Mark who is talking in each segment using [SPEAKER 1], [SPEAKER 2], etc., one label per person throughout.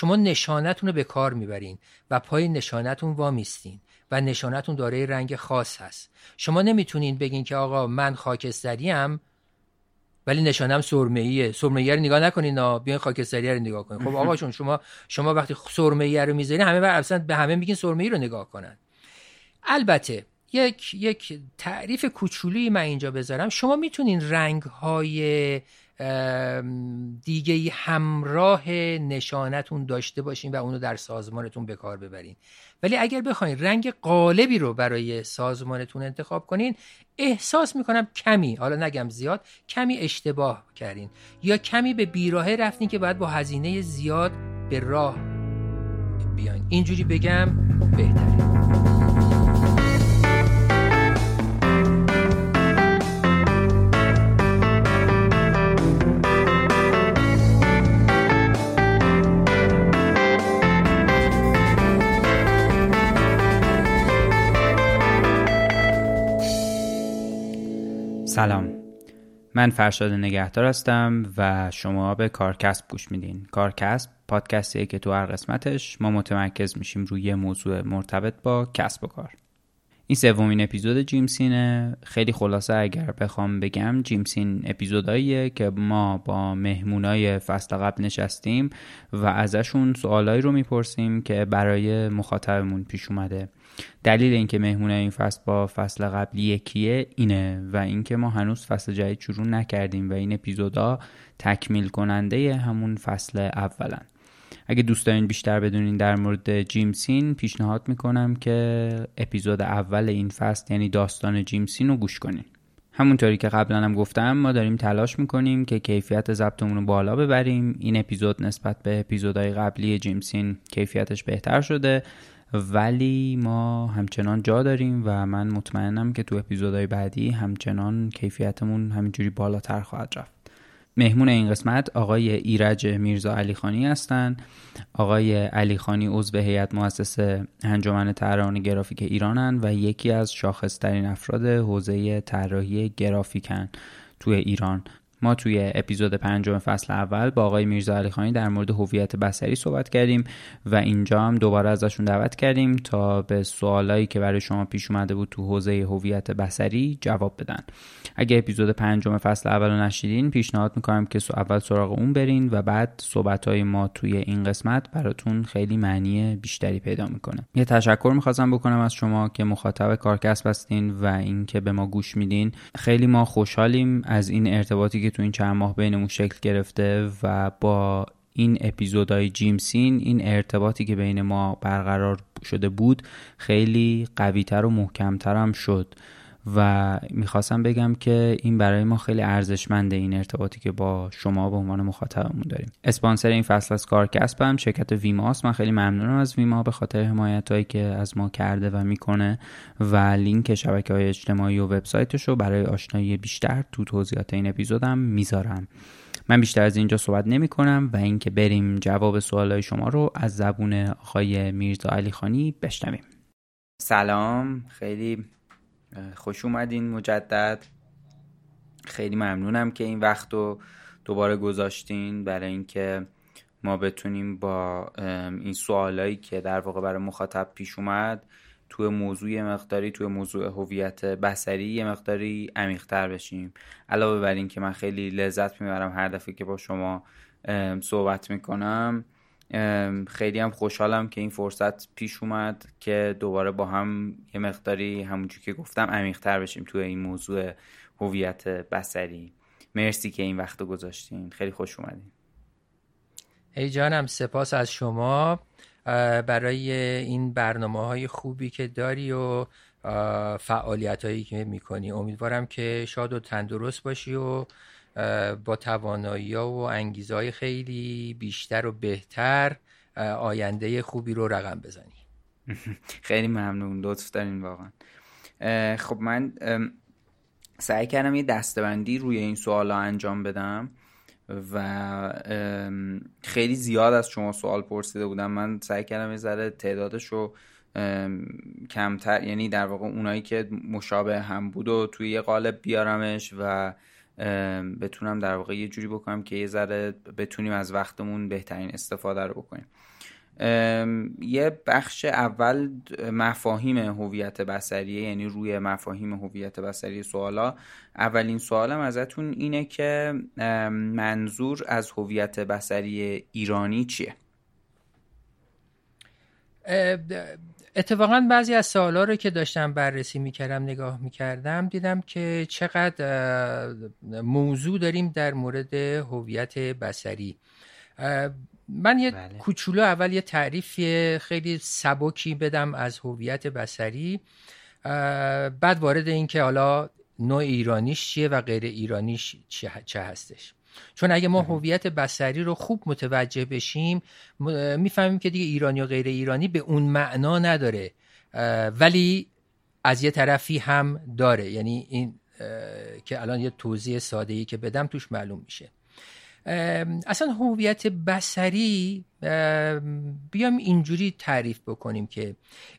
[SPEAKER 1] شما نشانتون رو به کار می‌برین و پای نشانتون وامیستین و نشانتون داره رنگ خاص هست. شما نمی‌تونین بگین که آقا من خاکستریم ولی نشانم سرمه ایه سرمه رو نگاه نکنین بیاین خاکستری رو نگاه کنین. خب آقا شما شما وقتی سرمه رو می‌ذارین همه اصلا به همه میگین سرمه رو نگاه کنن. البته یک یک تعریف کوچولی من اینجا بذارم. شما می‌تونین رنگ های دیگه همراه نشانتون داشته باشین و اونو در سازمانتون به کار ببرین. ولی اگر بخواین رنگ قالبی رو برای سازمانتون انتخاب کنین احساس می‌کنم کمی حالا نگم زیاد کمی اشتباه کردین. یا کمی به بیراهه رفتین که باید با هزینه زیاد به راه بیاین. اینجوری بگم بهتره.
[SPEAKER 2] سلام. من فرشاد نگهدار هستم و شما به کارکسب گوش میدین. کارکسب پادکستیه که تو هر قسمتش ما متمرکز میشیم روی موضوع مرتبط با کسب و کار. این سومین اپیزود جیمسینه خیلی خلاصه اگر بخوام بگم جیمسین اپیزوداییه که ما با مهمونای فصل قبل نشستیم و ازشون سوالایی رو می‌پرسیم که برای مخاطبمون پیش اومده. دلیل اینکه مهمون این فصل با فصل قبلی یکیه اینه و اینکه ما هنوز فصل جدید شروع نکردیم و این اپیزودا تکمیل کننده همون فصل اولن. اگه دوست دارین بیشتر بدونین در مورد جیمسین پیشنهاد می‌کنم که اپیزود اول این فصل یعنی داستان جیمسین رو گوش کنین. همونطوری که قبلا هم گفتم ما داریم تلاش می‌کنیم که کیفیت ضبطمون رو بالا ببریم. این اپیزود نسبت به اپیزودهای قبلی جیمسین کیفیتش بهتر شده. ولی ما همچنان جا داریم و من مطمئنم که تو اپیزودهای بعدی همچنان کیفیتمون همینجوری بالاتر خواهد رفت. مهمون این قسمت آقای ایرج میرزا علیخانی هستند آقای علیخانی عضو هیئت مؤسس انجمن طراحان گرافیک ایرانن و یکی از شاخصترین افراد حوزه طراحی گرافیکن توی ایران. ما توی اپیزود پنجم فصل اول با آقای میرزا علی در مورد هویت بصری صحبت کردیم و اینجا هم دوباره ازشون دعوت کردیم تا به سوالایی که برای شما پیش اومده بود تو حوزه هویت بصری جواب بدن. اگه اپیزود پنجم فصل اول رو نشیدین پیشنهاد می‌کنم که اول سراغ اون برین و بعد صحبت های ما توی این قسمت براتون خیلی معنی بیشتری پیدا می‌کنه. یه تشکر می‌خواستم بکنم از شما که مخاطب کارکسب هستین و اینکه به ما گوش میدین. خیلی ما خوشحالیم از این ارتباطی تو این چند ماه بینمون شکل گرفته و با این اپیزودهای جیمسین این ارتباطی که بین ما برقرار شده بود خیلی قویتر و محکمتر هم شد. و می‌خواستم بگم که این برای ما خیلی ارزشمنده این ارتباطی که با شما به عنوان مخاطبمون داریم. اسپانسر این فصل از کارکسب شرکت ویماست. من خیلی ممنونم از ویما به خاطر حمایت هایی که از ما کرده و می‌کنه و لینک شبکه های اجتماعی و وبسایتش رو برای آشنایی بیشتر تو توضیحات این اپیزودم می‌ذارم. من بیشتر از اینجا صحبت نمی کنم و اینکه بریم جواب سوال شما رو از زبون آقای میرزا علی خانی بشنویم. سلام. خیلی خوش اومدین مجدد. خیلی ممنونم که این وقت رو دوباره گذاشتین برای اینکه ما بتونیم با این سوالایی که در واقع برای مخاطب پیش اومد توی موضوع مقداری توی موضوع هویت بسری یه مقداری عمیقتر بشیم. علاوه بر این که من خیلی لذت می‌برم هر دفعه که با شما صحبت می‌کنم خیلی هم خوشحالم که این فرصت پیش اومد که دوباره با هم یه مقداری همونجور که گفتم عمیقتر بشیم توی این موضوع هویت بسری مرسی که این وقت گذاشتین. خیلی خوش اومدین.
[SPEAKER 1] ای جانم سپاس از شما. برای این برنامه های خوبی که داری و فعالیت هایی که می‌کنی امیدوارم که شاد و تندرست باشی و با توانایی و انگیزه های خیلی بیشتر و بهتر آینده خوبی رو رقم بزنی.
[SPEAKER 2] خیلی ممنون لطف دارین واقعا. خب من سعی کردم یه دستبندی روی این سوال انجام بدم و خیلی زیاد از شما سوال پرسیده بودم. من سعی کردم یه ذره تعدادش رو کمتر یعنی در واقع اونایی که مشابه هم بود و توی یه قالب بیارمش و بتونم در واقع یه جوری بکنم که یه ذره بتونیم از وقتمون بهترین استفاده رو بکنیم. یه بخش اول مفاهیم هویت بسریه یعنی روی مفاهیم هویت بسری سوالا. اولین سوالم ازتون اینه که منظور از هویت بسری ایرانی چیه؟
[SPEAKER 1] اتفاقا بعضی از سوالا رو که داشتم بررسی می‌کردم نگاه می‌کردم دیدم که چقدر موضوع داریم در مورد هویت بسری من یه بله. کوچولو اول یه تعریف خیلی سبکی بدم از هویت بسری بعد وارد این که حالا نوع ایرانیش چیه و غیر ایرانیش چه هستش. چون اگه ما هویت بسری رو خوب متوجه بشیم می‌فهمیم که دیگه ایرانی و غیر ایرانی به اون معنا نداره. ولی از یه طرفی هم داره. یعنی این که الان یه توضیح ساده ای که بدم توش معلوم میشه. اصلا هویت بسری بیام اینجوری تعریف بکنیم که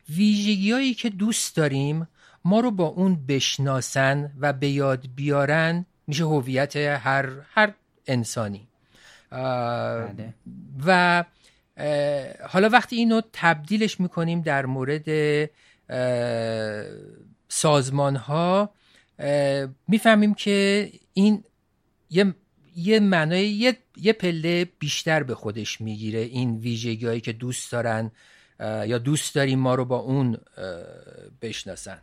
[SPEAKER 1] ویژگی هایی که دوست داریم ما رو با اون بشناسن و به یاد بیارن میشه هویت هر هر انسانی. بله. و حالا وقتی اینو تبدیلش می‌کنیم در مورد سازمان ها می‌فهمیم که این یه یه معنای یه, یه پله بیشتر به خودش می‌گیره. این ویژگی هایی که دوست دارن یا دوست داریم ما رو با اون بشناسن.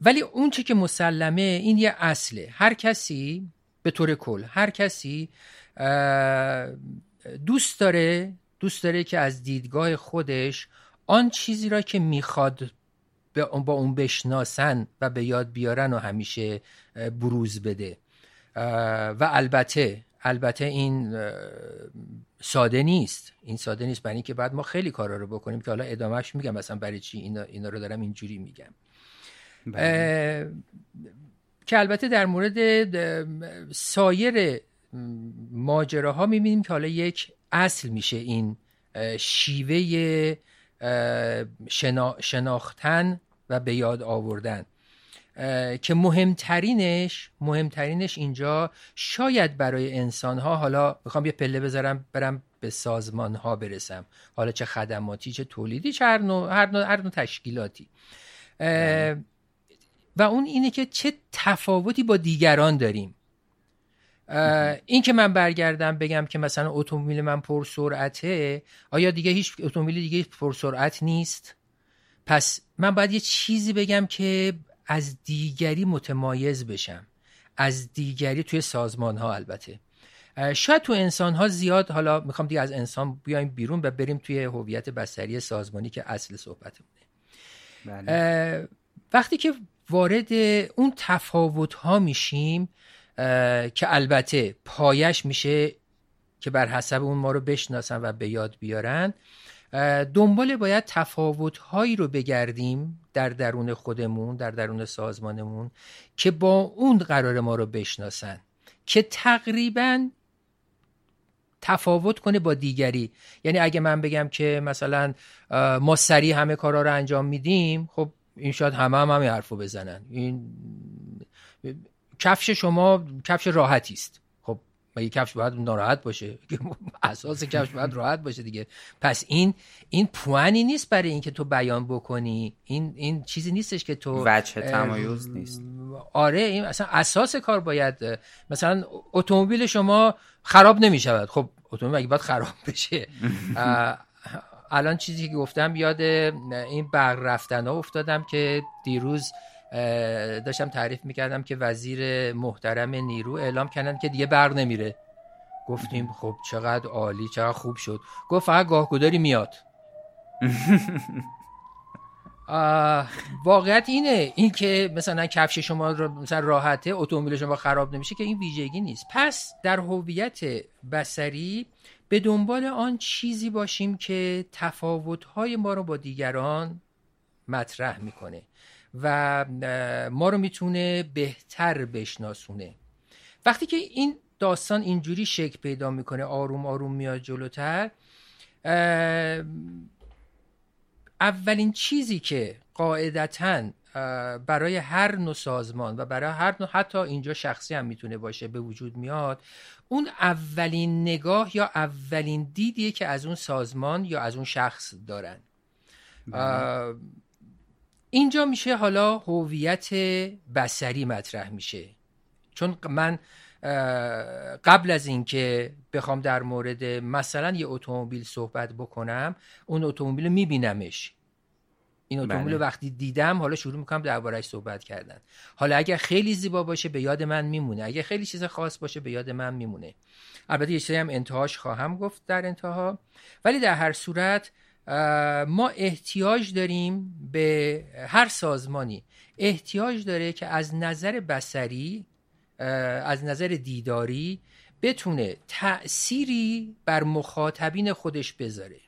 [SPEAKER 1] ولی اون چی که مسلمه این یه اصله. هر کسی به طور کل. هر کسی دوست داره دوست داره که از دیدگاه خودش آن چیزی را که می‌خواد با اون بشناسن و به یاد بیارن و همیشه بروز بده. و البته البته این ساده نیست. این ساده نیست برای اینکه بعد ما خیلی کارا رو بکنیم که حالا ادامهش میگم مثلا برای چی اینا, اینا رو دارم اینجوری میگم. بله. که البته در مورد سایر ماجراها می‌بینیم که حالا یک اصل میشه این شیوه شناختن و به یاد آوردن. که مهمترینش مهمترینش اینجا شاید برای انسان ها حالا می‌خوام یه پله بذارم برم به سازمان ها برسم. حالا چه خدماتی چه تولیدی چه هر نوع, هر نوع, هر نوع تشکیلاتی. و اون اینه که چه تفاوتی با دیگران داریم. این که من برگردم بگم که مثلا اتومبیل من پر سرعته آیا دیگه هیچ اتومبیل دیگه پر سرعت نیست؟ پس من باید یه چیزی بگم که از دیگری متمایز بشم. از دیگری توی سازمان ها البته شاید تو انسان ها زیاد حالا می‌خوام دیگه از انسان بیایم بیرون و بریم توی هویت بسری سازمانی که اصل صحبتمونه. بله. وقتی که وارد اون تفاوت ها میشیم که البته پایش میشه که بر حسب اون ما رو بشناسن و به یاد بیارن. دنبال باید تفاوت هایی رو بگردیم در درون خودمون در درون سازمانمون که با اون قرار ما رو بشناسن که تقریبا تفاوت کنه با دیگری. یعنی اگه من بگم که مثلا ما سریع همه کارا رو انجام میدیم خب این شاید همه هم همین حرفو بزنن. این کفش شما کفش راحتی است. خب مگه کفش باید ناراحت باشه؟ اساس کفش باید راحت باشه دیگه. پس این این پوانی نیست برای اینکه تو بیان بکنی. این این چیزی نیستش که تو
[SPEAKER 2] وجه تمایز نیست.
[SPEAKER 1] آره این اصلا اساس کار باید مثلا اتومبیل شما خراب نمی‌شود. خب اتومبیل اگه باید خراب بشه الان چیزی که گفتم یاد این برق رفتن ها افتادم که دیروز داشتم تعریف می‌کردم که وزیر محترم نیرو اعلام کردن که دیگه برق نمیره. گفتیم خب چقدر عالی چقدر خوب شد. گفت فقط گاهگداری میاد. واقعیت اینه. این که مثلا کفش شما مثلا راحته اتومبیل شما خراب نمیشه که این ویژگی نیست. پس در هویت بسری به دنبال آن چیزی باشیم که تفاوت‌های ما رو با دیگران مطرح می‌کنه و ما رو می‌تونه بهتر بشناسونه. وقتی که این داستان اینجوری شکل پیدا می‌کنه آروم آروم میاد جلوتر اولین چیزی که قاعدتا برای هر نوع سازمان و برای هر نوع حتی اینجا شخصی هم می‌تونه باشه به وجود میاد اون اولین نگاه یا اولین دیدیه که از اون سازمان یا از اون شخص دارن. بله. اینجا میشه حالا هویت بسری مطرح میشه. چون من قبل از اینکه بخوام در مورد مثلا یه اتومبیل صحبت بکنم اون اتومبیل میبینمش. این اتومبیل. وقتی دیدم حالا شروع می‌کنم دربارهش صحبت کردن. حالا اگر خیلی زیبا باشه به یاد من میمونه. اگر خیلی چیز خاص باشه به یاد من میمونه. البته یه هم انتهاش خواهم گفت در انتها. ولی در هر صورت ما احتیاج داریم به هر سازمانی احتیاج داره که از نظر بسری از نظر دیداری بتونه تأثیری بر مخاطبین خودش بذاره.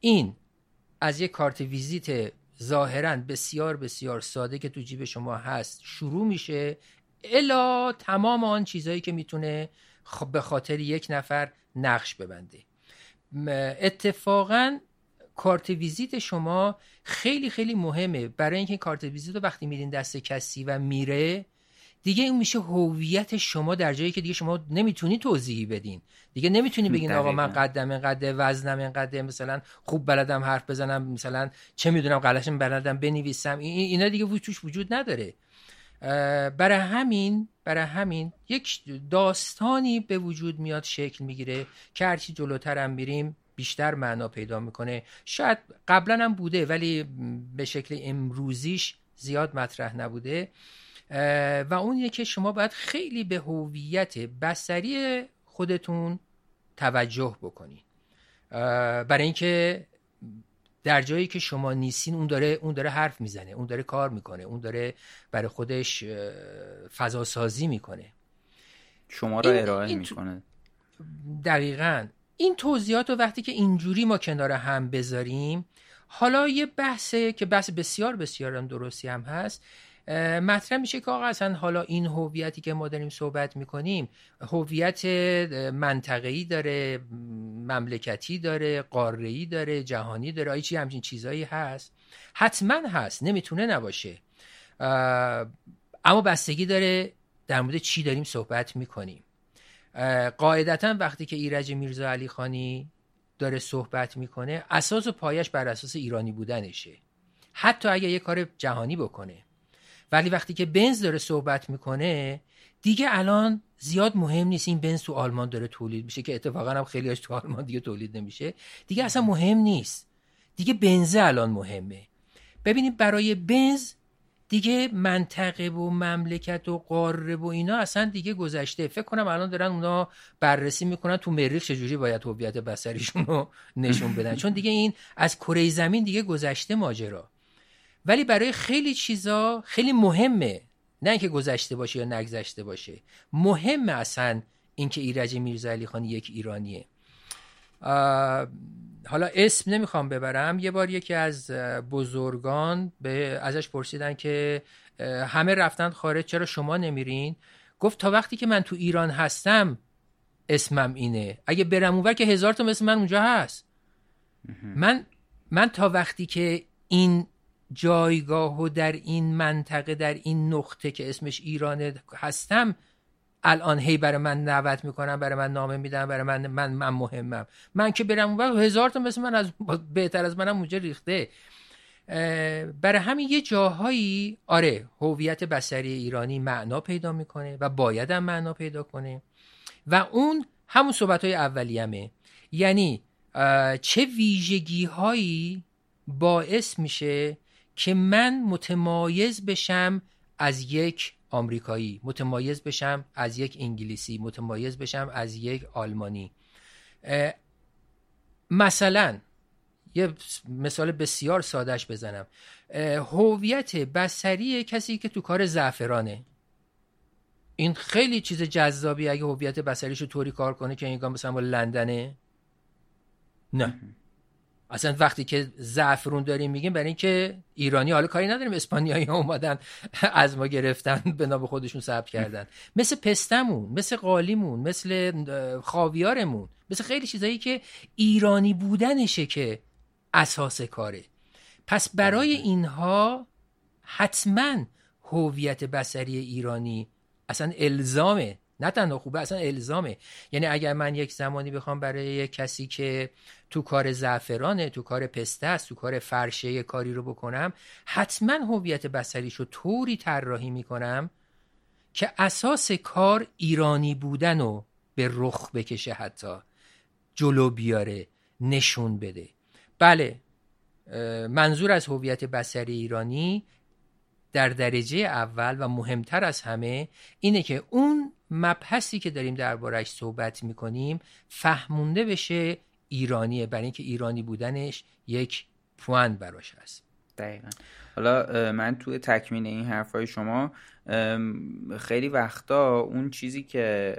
[SPEAKER 1] این از یک کارت ویزیت ظاهرا بسیار بسیار ساده که تو جیب شما هست شروع میشه الا تمام آن چیزهایی که می‌تونه به خاطر یک نفر نقش ببنده. اتفاقا کارت ویزیت شما خیلی خیلی مهمه. برای اینکه کارت ویزیت رو وقتی میرین دست کسی و میره دیگه این میشه هویت شما در جایی که دیگه شما نمی‌تونی توضیحی بدین. دیگه نمی‌تونی بگین آقا من قدم اینقدر وزنم اینقدر مثلا خوب بلدم حرف بزنم مثلا چه می‌دونم غلطم بلدم بنویسم. اینا دیگه توش وجود نداره. برای همین برای همین یک داستانی به وجود میاد شکل می‌گیره که هرچی جلوتر هم میریم بیشتر معنا پیدا می‌کنه. شاید قبلا هم بوده ولی به شکل امروزیش زیاد مطرح نبوده. و اون که شما باید خیلی به هویت بسری خودتون توجه بکنید برای اینکه در جایی که شما نیستین اون داره اون dاره حرف می‌زنه اون داره کار می‌کنه اون داره برای خودش فضا سازی می‌کنه.
[SPEAKER 2] شما رو ارائه می‌کنه.
[SPEAKER 1] دقیقا. این توضیحات رو وقتی که اینجوری ما کنار هم بذاریم حالا یه بحثه که بحث بسیار بسیار درستی هم هست. مطرح میشه که آقا اصلا حالا این هویتی که ما داریم صحبت می‌کنیم هویت منطقه‌ای داره مملکتی داره قاره‌ای داره جهانی داره آیا چی همچین چیزایی هست؟ حتما هست نمی‌تونه نباشه. اما بستگی داره در مورد چی داریم صحبت می‌کنیم. قاعدتا وقتی که ایرج میرزا علی خانی داره صحبت می‌کنه اساس و پایش بر اساس ایرانی بودنشه. حتی اگه یه کار جهانی بکنه. ولی وقتی که بنز داره صحبت می‌کنه دیگه الان زیاد مهم نیست این بنز تو آلمان داره تولید میشه که اتفاقا هم خیلیش تو آلمان دیگه تولید نمیشه. دیگه اصلا مهم نیست. دیگه بنزه الان مهمه. ببینید برای بنز دیگه منطقه و مملکت و قاره و اینا اصلا دیگه گذشته. فکر کنم الان دارن اونا بررسی می‌کنن تو مریخ چجوری باید هویت بصریشون رو نشون بدن. چون دیگه این از کره زمین دیگه گذشته ماجرا. ولی برای خیلی چیزا خیلی مهمه. نه اینکه گذشته باشه یا نگذشته باشه. مهمه اصلا اینکه ایرج میرزا علی خان یک ایرانیه. حالا اسم نمی‌خوام ببرم. یه بار یکی از بزرگان به ازش پرسیدن که همه رفتن خارج چرا شما نمیرین؟ گفت تا وقتی که من تو ایران هستم اسمم اینه. اگه برم اونور که هزار تا مثل من اونجا هست. من من تا وقتی که این جایگاه و در این منطقه در این نقطه که اسمش ایرانه هستم الان هی برای من دعوت می‌کنم برای من نامه میدم برای من من من مهمم. من که برم اون هزار تا مثل من از بهتر از منم اونجا ریخته. برای همین یه جاهایی آره هویت بسری ایرانی معنا پیدا می‌کنه و باید هم معنا پیدا کنه. و اون همون صحبت های اولیمه. یعنی چه ویژگی هایی باعث میشه که من متمایز بشم از یک آمریکایی متمایز بشم از یک انگلیسی متمایز بشم از یک آلمانی. مثلا یه مثال بسیار سادش بزنم. هویت بسری کسی که تو کار زعفرانه. این خیلی چیز جذابی اگه هویت بسریشو طوری کار کنه که انگار مثلا با لندنه. نه. اصلا وقتی که زعفرون داریم میگیم برای اینکه ایرانی حالا کاری نداریم اسپانیایی ها اومدن از ما گرفتن به نام خودشون ثبت کردن. مثل پستمون مثل قالیمون مثل خاویارمون مثل خیلی چیزایی که ایرانی بودنشه که اساس کاره. پس برای اینها حتما هویت بسری ایرانی اصلا الزامه. نه تنها خوبه اصلا الزامه. یعنی اگر من یک زمانی بخوام برای یک کسی که تو کار زعفرانه تو کار پسته است تو کار فرشه کاری رو بکنم حتما هویت بسریش رو طوری طراحی می‌کنم که اساس کار ایرانی بودن رو به رخ بکشه حتی. جلو بیاره نشون بده. بله منظور از هویت بسری ایرانی در درجه اول و مهمتر از همه اینه که اون مبحثی که داریم دربارش صحبت می‌کنیم فهمونده بشه ایرانیه. برای اینکه ایرانی بودنش یک پوان براش هست.
[SPEAKER 2] دقیقا. حالا من توی تکمیل این حرفای شما خیلی وقتا اون چیزی که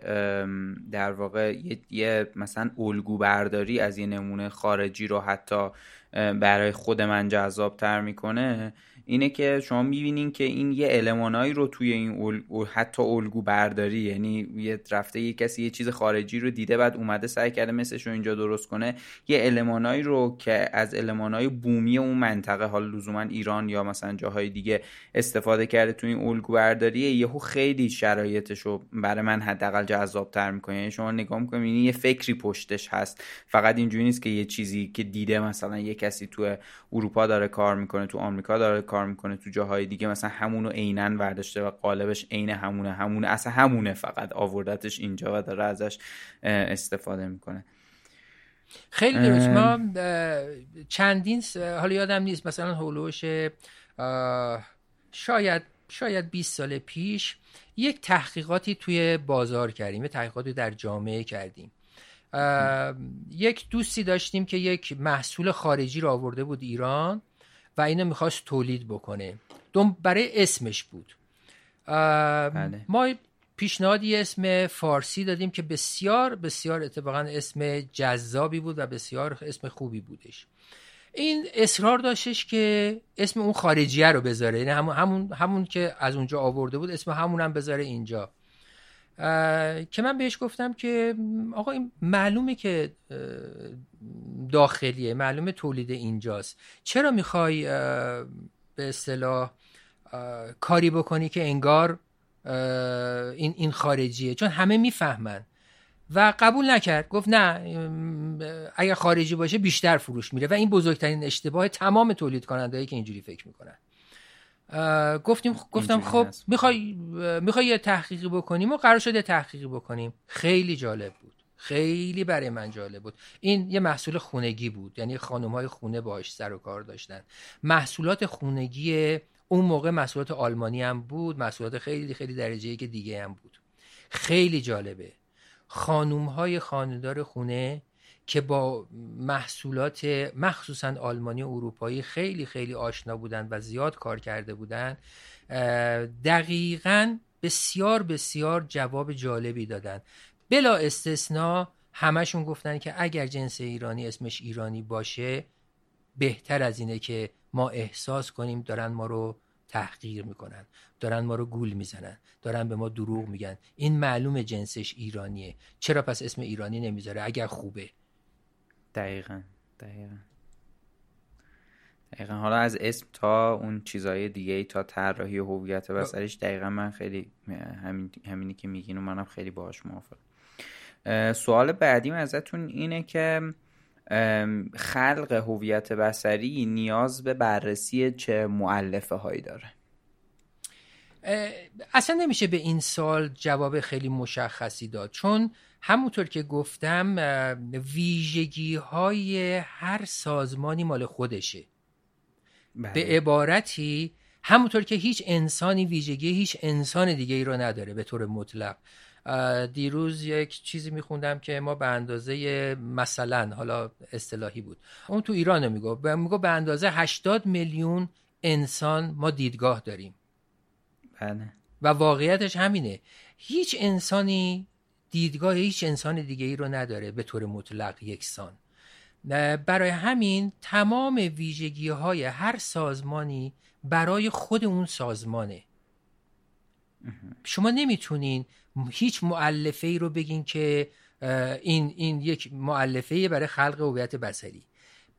[SPEAKER 2] در واقع یه مثلا الگو برداری از یه نمونه خارجی رو حتی برای خود من جذاب تر می‌کنه اینه که شما می‌بینین که این یه المانایی رو توی این حتی الگو برداری. یعنی یه رفته یه کسی یه چیز خارجی رو دیده بعد اومده سعی کرده مثلش رو اینجا درست کنه. یه المانایی رو که از المانای بومی اون منطقه حال لزوما ایران یا مثلا جاهای دیگه استفاده کرده توی این الگو برداری یهو خیلی شرایطش رو برای من حداقل جذابتر می‌کنه. یعنی شما نگاه می‌کنید یه فکری پشتش هست. فقط اینجوری نیست که یه چیزی که دیده مثلا یه کسی تو اروپا داره کار می‌کنه تو آمریکا داره کار می‌کنه تو جاهای دیگه مثلا همونو عینا برداشته و قالبش عین همونه همونه اصلا همونه فقط آوردتش اینجا و داره ازش استفاده می‌کنه.
[SPEAKER 1] خیلی درست. ما چندین حالا یادم نیست مثلا هولوش شاید شاید 20 سال پیش یک تحقیقاتی توی بازار کردیم یه تحقیقاتی در جامعه کردیم. یک دوستی داشتیم که یک محصول خارجی رو آورده بود ایران. و اینو می‌خواست تولید بکنه. دوم برای اسمش بود. بله. ما پیشنهادی اسم فارسی دادیم که بسیار بسیار اتفاقا اسم جذابی بود و بسیار اسم خوبی بودش. این اصرار داشتش که اسم اون خارجیه رو بذاره. یعنی همون, همون, همون که از اونجا آورده بود اسم همونم بذاره اینجا. که من بهش گفتم که آقا این معلومه که داخلیه. معلومه تولید اینجاست. چرا می‌خوای به اصطلاح کاری بکنی که انگار این این خارجیه؟ چون همه می‌فهمن. و قبول نکرد. گفت نه اگر خارجی باشه بیشتر فروش میره. و این بزرگترین اشتباه تمام تولید کننده که اینجوری فکر می‌کنن. گفتیم گفتم خب می‌خوای می‌خوای یه تحقیقی بکنیم و قرار شده تحقیقی بکنیم. خیلی جالب. خیلی برای من جالب بود. این یه محصول خونگی بود. یعنی خانم های خونه باش سر و کار داشتن. محصولات خونگی اون موقع محصولات آلمانی هم بود. محصولات خیلی خیلی درجه که دیگه هم بود. خیلی جالبه. خانوم های خاندار خونه که با محصولات مخصوصا آلمانی و اروپایی خیلی خیلی آشنا بودند و زیاد کار کرده بودند دقیقا بسیار بسیار جواب جالبی دادن. بلا استثنا همشون گفتن که اگر جنس ایرانی اسمش ایرانی باشه بهتر از اینه که ما احساس کنیم دارن ما رو تحقیر می‌کنن دارن ما رو گول می‌زنن دارن به ما دروغ میگن. این معلوم جنسش ایرانیه. چرا پس اسم ایرانی نمی‌ذاره؟ اگر خوبه.
[SPEAKER 2] دقیقا دقیقا. دقیقا. حالا از اسم تا اون چیزای دیگه تا طراحی و هویت بسرش دقیقا من خیلی همین همینی که میگین و منم خیلی باهاش موافقم. سوال بعدیم ازتون اینه که خلق هویت بسری نیاز به بررسی چه معلفه هایی داره
[SPEAKER 1] اصلا نمیشه به این سال جواب خیلی مشخصی داد. چون همونطور که گفتم ویژگی های هر سازمانی مال خودشه. بله. به عبارتی همونطور که هیچ انسانی ویژگی هیچ انسان دیگه ای رو نداره به طور مطلق. دیروز یک چیزی میخوندم که ما به اندازه مثلا حالا اصطلاحی بود. اون تو ایران میگو میگو به اندازه 80 میلیون انسان ما دیدگاه داریم.
[SPEAKER 2] بله.
[SPEAKER 1] و واقعیتش همینه. هیچ انسانی دیدگاه هیچ انسان دیگه ای رو نداره به طور مطلق یکسان. برای همین تمام ویژگی های هر سازمانی برای خود اون سازمانه. شما نمی‌تونین هیچ معلفه ای رو بگین که این این یک معلفه برای خلق هویت بصری.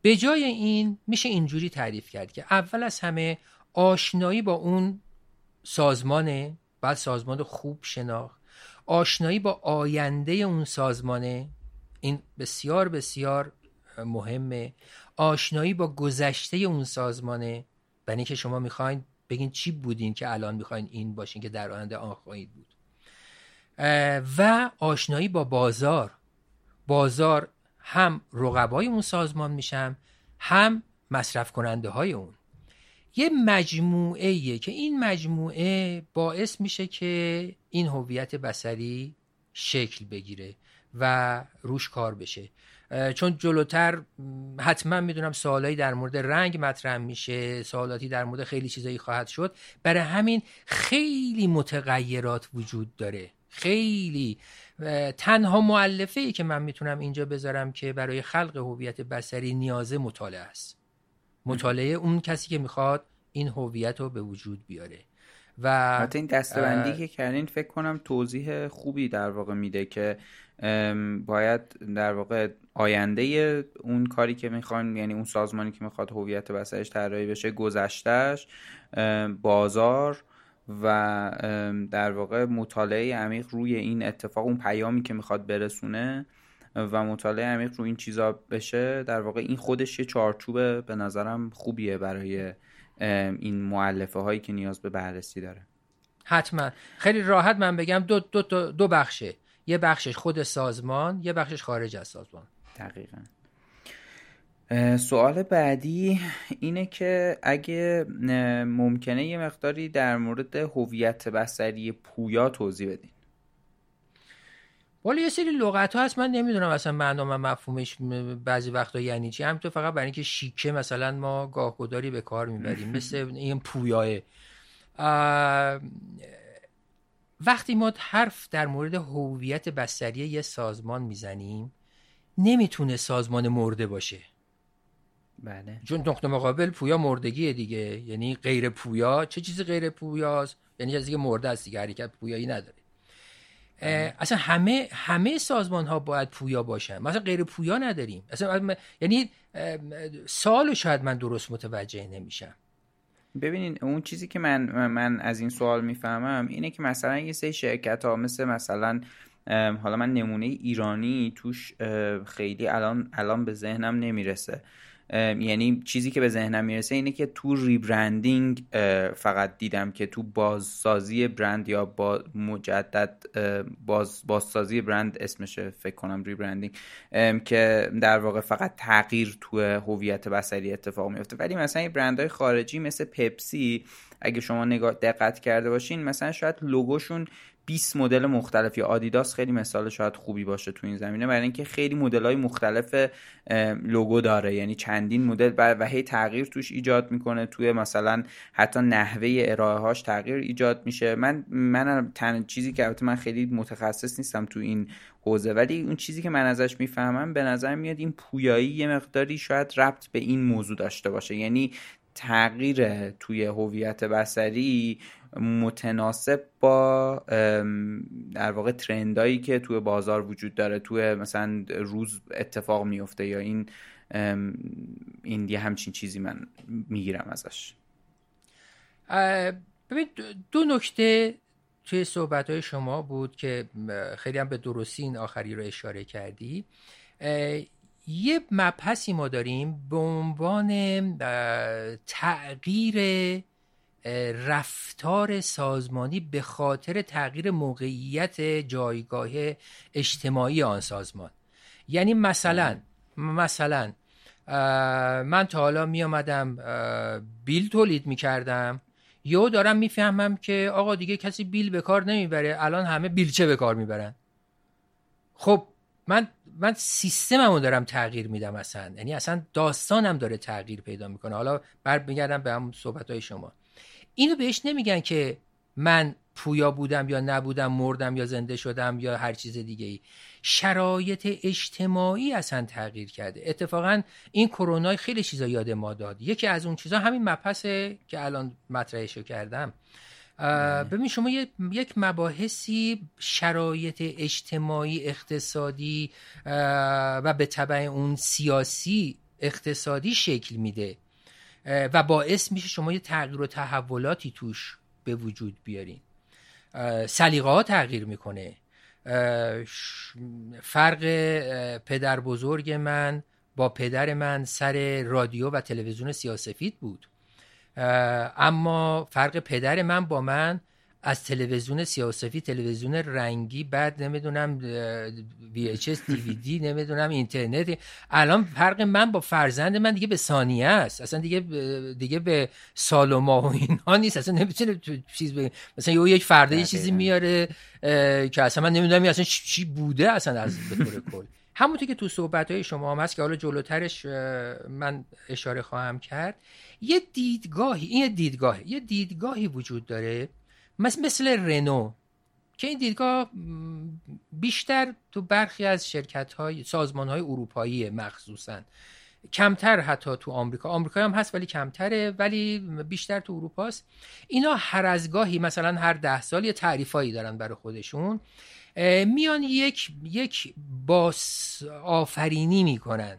[SPEAKER 1] به جای این میشه اینجوری تعریف کرد که اول از همه آشنایی با اون سازمانه بعد سازمان خوب شناخت. آشنایی با آینده اون سازمانه این بسیار بسیار مهمه. آشنایی با گذشته اون سازمانه برای که شما می‌خواین بگین چی بودین که الان می‌خواین این باشین که در آینده آن خواهید بود. و آشنایی با بازار. بازار هم رقبای اون سازمان میشم هم مصرف کننده های اون. یه مجموعه که این مجموعه باعث میشه که این هویت بسری شکل بگیره و روش کار بشه. چون جلوتر حتما می‌دونم سوالایی در مورد رنگ مطرح میشه سوالاتی در مورد خیلی چیزایی خواهد شد. برای همین خیلی متغیرات وجود داره. خیلی تنها معلفه ای که من می‌تونم اینجا بذارم که برای خلق هویت بسری نیاز مطالعه است. مطالعه اون کسی که می‌خواد این هویت رو به وجود بیاره.
[SPEAKER 2] و حتی این دستبندی که کردین فکر کنم توضیح خوبی در واقع میده که باید در واقع آینده اون کاری که می‌خوان یعنی اون سازمانی که می‌خواد هویت بسرش طراحی بشه گذشتهش بازار و در واقع مطالعه عمیق روی این اتفاق اون پیامی که می‌خواد برسونه و مطالعه عمیق روی این چیزا بشه در واقع این خودش یه چارچوب به نظرم خوبیه برای این معلفه هایی که نیاز به بررسی داره.
[SPEAKER 1] حتما. خیلی راحت من بگم دو, دو, دو بخشه. یه بخشش خود سازمان یه بخشش خارج از سازمان.
[SPEAKER 2] دقیقا. سوال بعدی اینه که اگه ممکنه یه مقداری در مورد هویت بسری پویا توضیح بدین.
[SPEAKER 1] ولی یه سری لغت ها هست من نمی‌دونم اصلا معنا و مفهومش بعضی وقتا یعنی چی. همینطور فقط برای اینکه شیکه مثلا ما گاهگداری به کار می‌بریم مثل این پویاه. وقتی ما حرف در مورد هویت بستری یه سازمان می‌زنیم نمی‌تونه سازمان مرده باشه.
[SPEAKER 2] بله.
[SPEAKER 1] چون نقطه مقابل پویا مردگیه دیگه. یعنی غیر پویا چه چیزی غیر پویاست؟ یعنی چیزی که مرده است دیگه حرکت پویایی نداره. بله. اصلا همه همه سازمان ها باید پویا باشن. مثلا غیر پویا نداریم. اصلا یعنی سال شاید من درست متوجه نمیشم.
[SPEAKER 2] ببینین اون چیزی که من من از این سوال می‌فهمم اینه که مثلا یه سری شرکت ها مثل مثلا حالا من نمونه ایرانی توش خیلی الان الان به ذهنم نمی‌رسه. یعنی چیزی که به ذهنم می‌رسه اینه که تو ریبرندینگ فقط دیدم که تو بازسازی برند یا با مجدد باز بازسازی برند اسمشه فکر کنم ریبرندینگ که در واقع فقط تغییر تو هویت بصری اتفاق میفته. ولی مثلا این برندهای خارجی مثل پپسی اگه شما نگاه دقت کرده باشین مثلا شاید لوگوشون 20 مدل مختلف یا آدیداس خیلی مثال شاید خوبی باشه تو این زمینه برای اینکه خیلی مدل های مختلف لوگو داره. یعنی چندین مدل و هی تغییر توش ایجاد می‌کنه. توی مثلا حتی نحوه ارائه هاش تغییر ایجاد میشه. من من تن چیزی که البته من خیلی متخصص نیستم تو این حوزه ولی اون چیزی که من ازش می‌فهمم به نظر میاد این پویایی یه مقداری شاید ربط به این موضوع داشته باشه. یعنی تغییر توی هویت بسری متناسب با در واقع ترندایی که توی بازار وجود داره توی مثلا روز اتفاق میفته یا این این یه همچین چیزی من می‌گیرم ازش.
[SPEAKER 1] ببین دو نکته توی صحبت های شما بود که خیلی هم به درستی این آخری رو اشاره کردی. یه مبحثی ما داریم به عنوان تغییر رفتار سازمانی به خاطر تغییر موقعیت جایگاه اجتماعی آن سازمان. یعنی مثلا مثلا من تا حالا می آمدم بیل تولید می کردم یهو دارم می‌فهمم که آقا دیگه کسی بیل به کار نمی‌بره الان همه بیلچه به کار می‌برن. خب من من سیستممو دارم تغییر میدم اصلا. یعنی اصلا داستانم داره تغییر پیدا می‌کنه. حالا برمیگردم به همون صحبت های شما. اینو بهش نمیگن که من پویا بودم یا نبودم مردم یا زنده شدم یا هر چیز دیگه ای شرایط اجتماعی اصلا تغییر کرده. اتفاقا این کرونا خیلی چیزا یاد ما داد. یکی از اون چیزا همین مبحثه که الان مطرحشو کردم. ببین شما یک مباحثی شرایط اجتماعی اقتصادی و به طبع اون سیاسی اقتصادی شکل میده. و باعث میشه شما یه تغییر و تحولاتی توش به وجود بیارین. سلیقه ها تغییر می‌کنه. فرق پدر بزرگ من با پدر من سر رادیو و تلویزیون سیاسفید بود. اما فرق پدر من با من از تلویزیون سیاسفی تلویزیون رنگی بعد نمی‌دونم VHS DVD نمی‌دونم اینترنت الان فرق من با فرزند من دیگه به ثانیه است. اصلا دیگه دیگه به سال و ماه و اینها نیست. اصلا نمی‌تونه چیز بگه مثلا یه یک فرده یه چیزی میاره که اصلا من نمی‌دونم اصلا چی بوده اصلا از به طور کل. همونطور که تو صحبت های شما هم هست که حالا جلوترش من اشاره خواهم کرد. یه دیدگاهی این یه دیدگاهی یه دیدگاهی وجود داره مثل, رنو. که این دیدگاه بیشتر تو برخی از شرکت های سازمان های اروپایی مخصوصا. کمتر حتی تو آمریکا. آمریکا هم هست ولی کمتره ولی بیشتر تو اروپاست. اینا هر از گاهی مثلا هر ده سال یه تعریفایی دارن برای خودشون. میان یک یک باس آفرینی می‌کنن.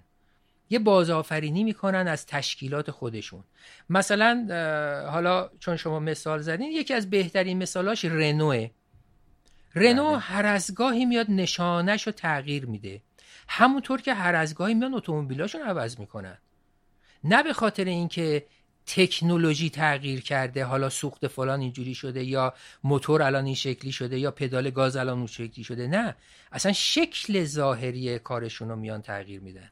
[SPEAKER 1] یه بازآفرینی می‌کنن از تشکیلات خودشون. مثلا حالا چون شما مثال زدین یکی از بهترین مثالاش رنوه. رنو بله. هر از گاهی میاد نشانش رو تغییر میده. همونطور که هر از گاهی میان اتومبیلاشون عوض می‌کنن. نه به خاطر اینکه تکنولوژی تغییر کرده حالا سوخت فلان اینجوری شده یا موتور الان این شکلی شده یا پدال گاز الان اون شکلی شده نه. اصلا شکل ظاهری کارشون رو میان تغییر میدن.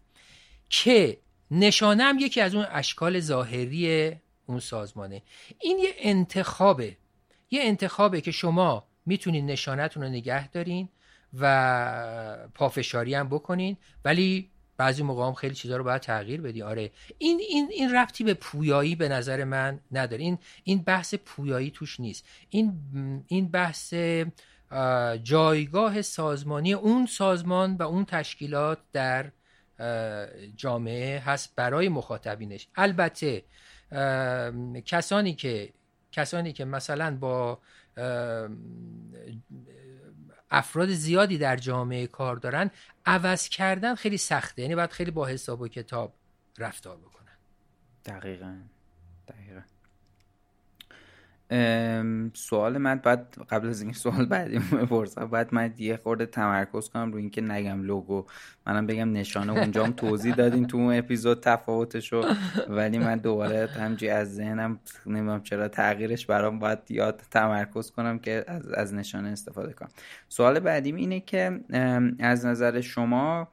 [SPEAKER 1] که نشانه هم یکی از اون اشکال ظاهری اون سازمانه. این یه انتخابه. یه انتخابه که شما می‌تونید نشانتون رو نگه دارین و پافشاری هم بکنین ولی بعضی موقع هم خیلی چیزا رو باید تغییر بدی. آره. این این این رفتی به پویایی به نظر من نداره. این این بحث پویایی توش نیست. این این بحث جایگاه سازمانی اون سازمان و اون تشکیلات در جامعه هست برای مخاطبینش. البته کسانی که کسانی که مثلا با افراد زیادی در جامعه کار دارن عوض کردن خیلی سخته. یعنی باید خیلی با حساب و کتاب رفتار بکنن.
[SPEAKER 2] دقیقا. دقیقا. سوال من بعد قبل از اینکه سوال بعدی بپرسم بعد من یه خورده تمرکز کنم رو اینکه نگم لوگو. منم بگم نشانه اونجام توضیح دادین تو اون اپیزود تفاوتشو. ولی من دوباره همجی از ذهنم نمی‌دونم چرا تغییرش برام باید یاد تمرکز کنم که از, از نشانه استفاده کنم. سوال بعدیم اینه که از نظر شما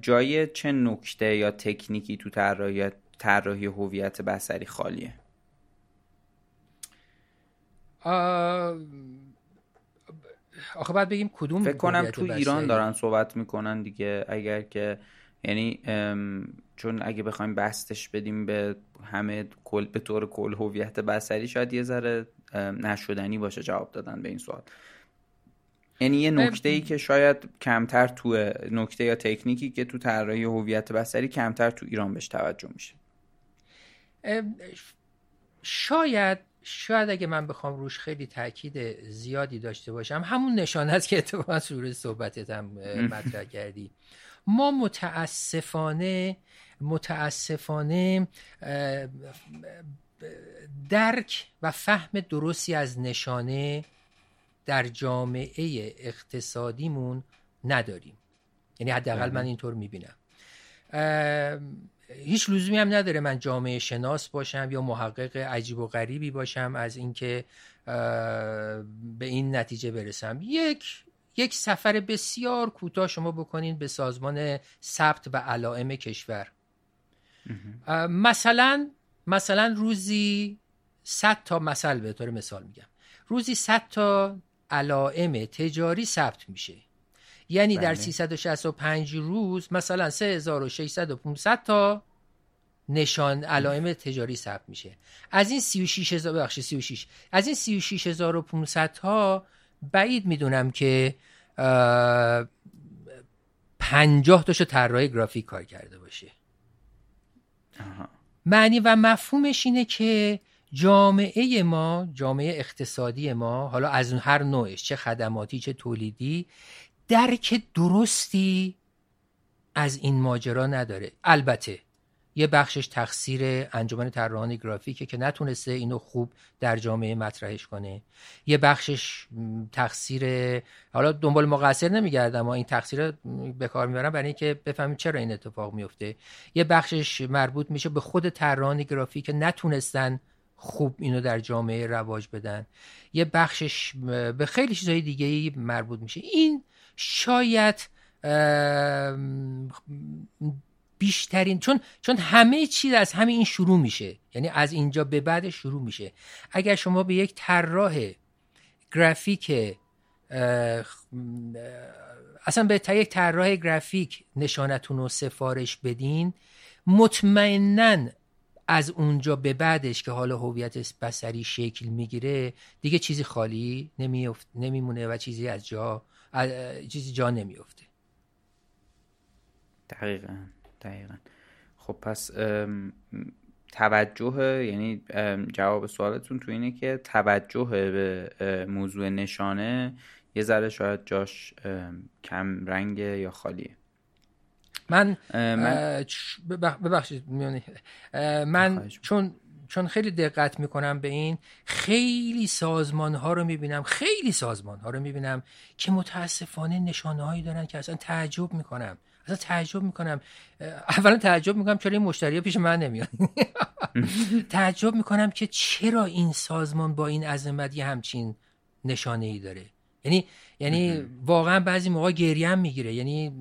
[SPEAKER 2] جای چه نکته یا تکنیکی تو طراحی طراحی هویت بصری خالیه؟
[SPEAKER 1] آخه باید بگیم کدوم
[SPEAKER 2] فکر کنم تو ایران دارن صحبت می‌کنن دیگه. اگر که یعنی چون اگه بخوایم بستش بدیم به همه کل به طور کل هویت بصری شاید یه ذره نشدنی باشه جواب دادن به این سوال. یعنی یه نکته ای که شاید کمتر تو نکته یا تکنیکی که تو طراحی هویت بصری کمتر تو ایران بهش توجه میشه.
[SPEAKER 1] شاید شاید اگه من بخوام روش خیلی تاکید زیادی داشته باشم همون نشانه است که اتفاقا سوره صحبتت هم مطرح کردی. ما متاسفانه متاسفانه درک و فهم درستی از نشانه در جامعه اقتصادیمون نداریم. یعنی حداقل من اینطور می‌بینم. هیچ لزومی هم نداره من جامعه شناس باشم یا محقق عجیب و غریبی باشم از اینکه به این نتیجه برسم. یک یک سفر بسیار کوتاه شما بکنین به سازمان ثبت و علائم کشور. مثلا مثلا روزی 100 تا مثل به طور مثال میگم. روزی 100 تا علائم تجاری ثبت میشه. یعنی بله. در 365 روز مثلا 3600 و 500 تا نشان علائم تجاری ثبت میشه. از این 36000 بخش 36 از این 36500 تا بعید می‌دونم که 50 تاشو طراح گرافیک کار کرده باشه. معنی و مفهومش اینه که جامعه ما جامعه اقتصادی ما حالا از هر نوعش چه خدماتی چه تولیدی درک درستی از این ماجرا نداره. البته یه بخشش تقصیر انجمن طراحان گرافیکه که نتونسته اینو خوب در جامعه مطرحش کنه. یه بخشش تقصیر حالا دنبال مقصر نمیگردم اما این تقصیر به کار می‌برم برای اینکه بفهمیم چرا این اتفاق میفته یه بخشش مربوط میشه به خود طراحان گرافیک نتونستن خوب اینو در جامعه رواج بدن. یه بخشش به خیلی چیزهای دیگه مربوط میشه. این شاید بیشترین چون چون همه چیز از همه این شروع میشه. یعنی از اینجا به بعد شروع میشه. اگر شما به یک طراح گرافیک اصلا به یک طراح گرافیک نشانتون رو سفارش بدین مطمئنا از اونجا به بعدش که حالا هویت بسری شکل می‌گیره دیگه چیزی خالی نمیمونه و چیزی از جا چیزی جا نمیفته
[SPEAKER 2] دقیقا دقیقا. خب پس توجه یعنی جواب سوالتون تو اینه که توجه به موضوع نشانه یه ذره شاید جاش کم رنگه یا خالیه.
[SPEAKER 1] من, ببخشید من چون چون خیلی دقت می‌کنم به این خیلی سازمان ها رو می‌بینم خیلی سازمان ها رو می‌بینم که متاسفانه نشانه هایی دارن که اصلا تعجب می‌کنم. اصلا تعجب می‌کنم. اولا تعجب می‌کنم چرا این مشتری پیش من نمیاد. تعجب می‌کنم که چرا این سازمان با این عظمت یه همچین نشانه ای داره. یعنی یعنی واقعا بعضی موقع گریم می‌گیره. یعنی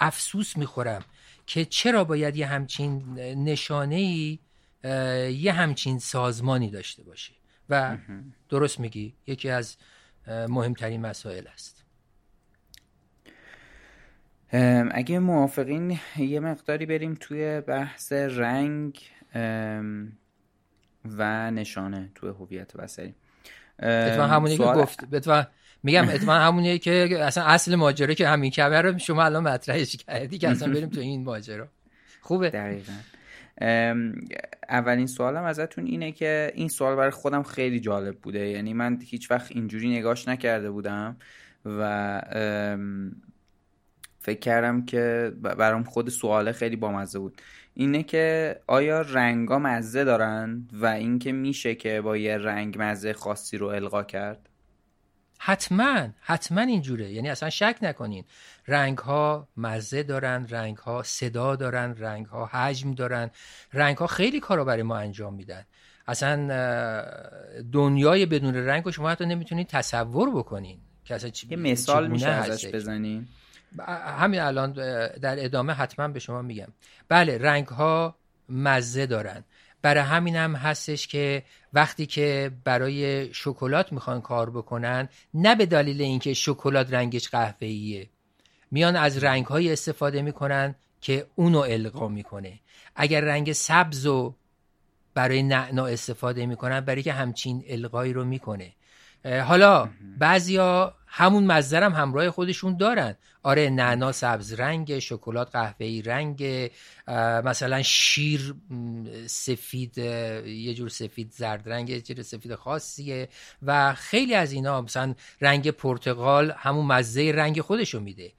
[SPEAKER 1] افسوس می‌خورم که چرا باید یه همچین نشانه ای یه همچین سازمانی داشته باشه و درست میگی یکی از مهمترین مسائل است.
[SPEAKER 2] اگه موافقین یه مقداری بریم توی بحث رنگ و نشانه توی هویت بسری
[SPEAKER 1] اتفاقا همونی که گفت میگم اتفاقا همونیه که اصلا اصل ماجرا که همین کبر رو شما الان مطرحش کردی که اصلا بریم تو این ماجرا. خوبه؟
[SPEAKER 2] دقیقا. اولین سوالم ازتون اینه که این سوال برای خودم خیلی جالب بوده. یعنی من هیچ وقت اینجوری نگاش نکرده بودم و فکر کردم که برام خود سواله خیلی بامزه بود. اینه که آیا رنگا مزه دارن و اینکه میشه که با یه رنگ مزه خاصی رو القا کرد؟
[SPEAKER 1] حتما حتما اینجوره. یعنی اصلا شک نکنین. رنگ ها مزه دارن رنگ ها صدا دارن رنگ ها حجم دارن. رنگ ها خیلی کارا برای ما انجام میدن. اصلا دنیای بدون رنگ رو شما حتی نمی‌تونید تصور بکنین که اصلا
[SPEAKER 2] یه مثال میشه ازش بزنین.
[SPEAKER 1] همین الان در ادامه حتما به شما میگم. بله رنگ ها مزه دارن. برای همین هم هستش که وقتی که برای شکلات می‌خوان کار بکنن نه به دلیل اینکه شکلات رنگش قهوه‌ایه. میان از رنگ های استفاده می‌کنن که اونو القا می‌کنه. اگر رنگ سبز و برای نعنا استفاده می‌کنن برای که همچین القایی رو می‌کنه. حالا بعضیا همون مزدرم همراه خودشون دارن. آره نعنا سبز رنگ شکلات قهوه‌ای رنگ مثلا شیر سفید یه جور سفید زرد رنگ یه جور سفید خاصیه. و خیلی از اینا مثلا رنگ پرتغال همون مزه رنگ خودشو میده.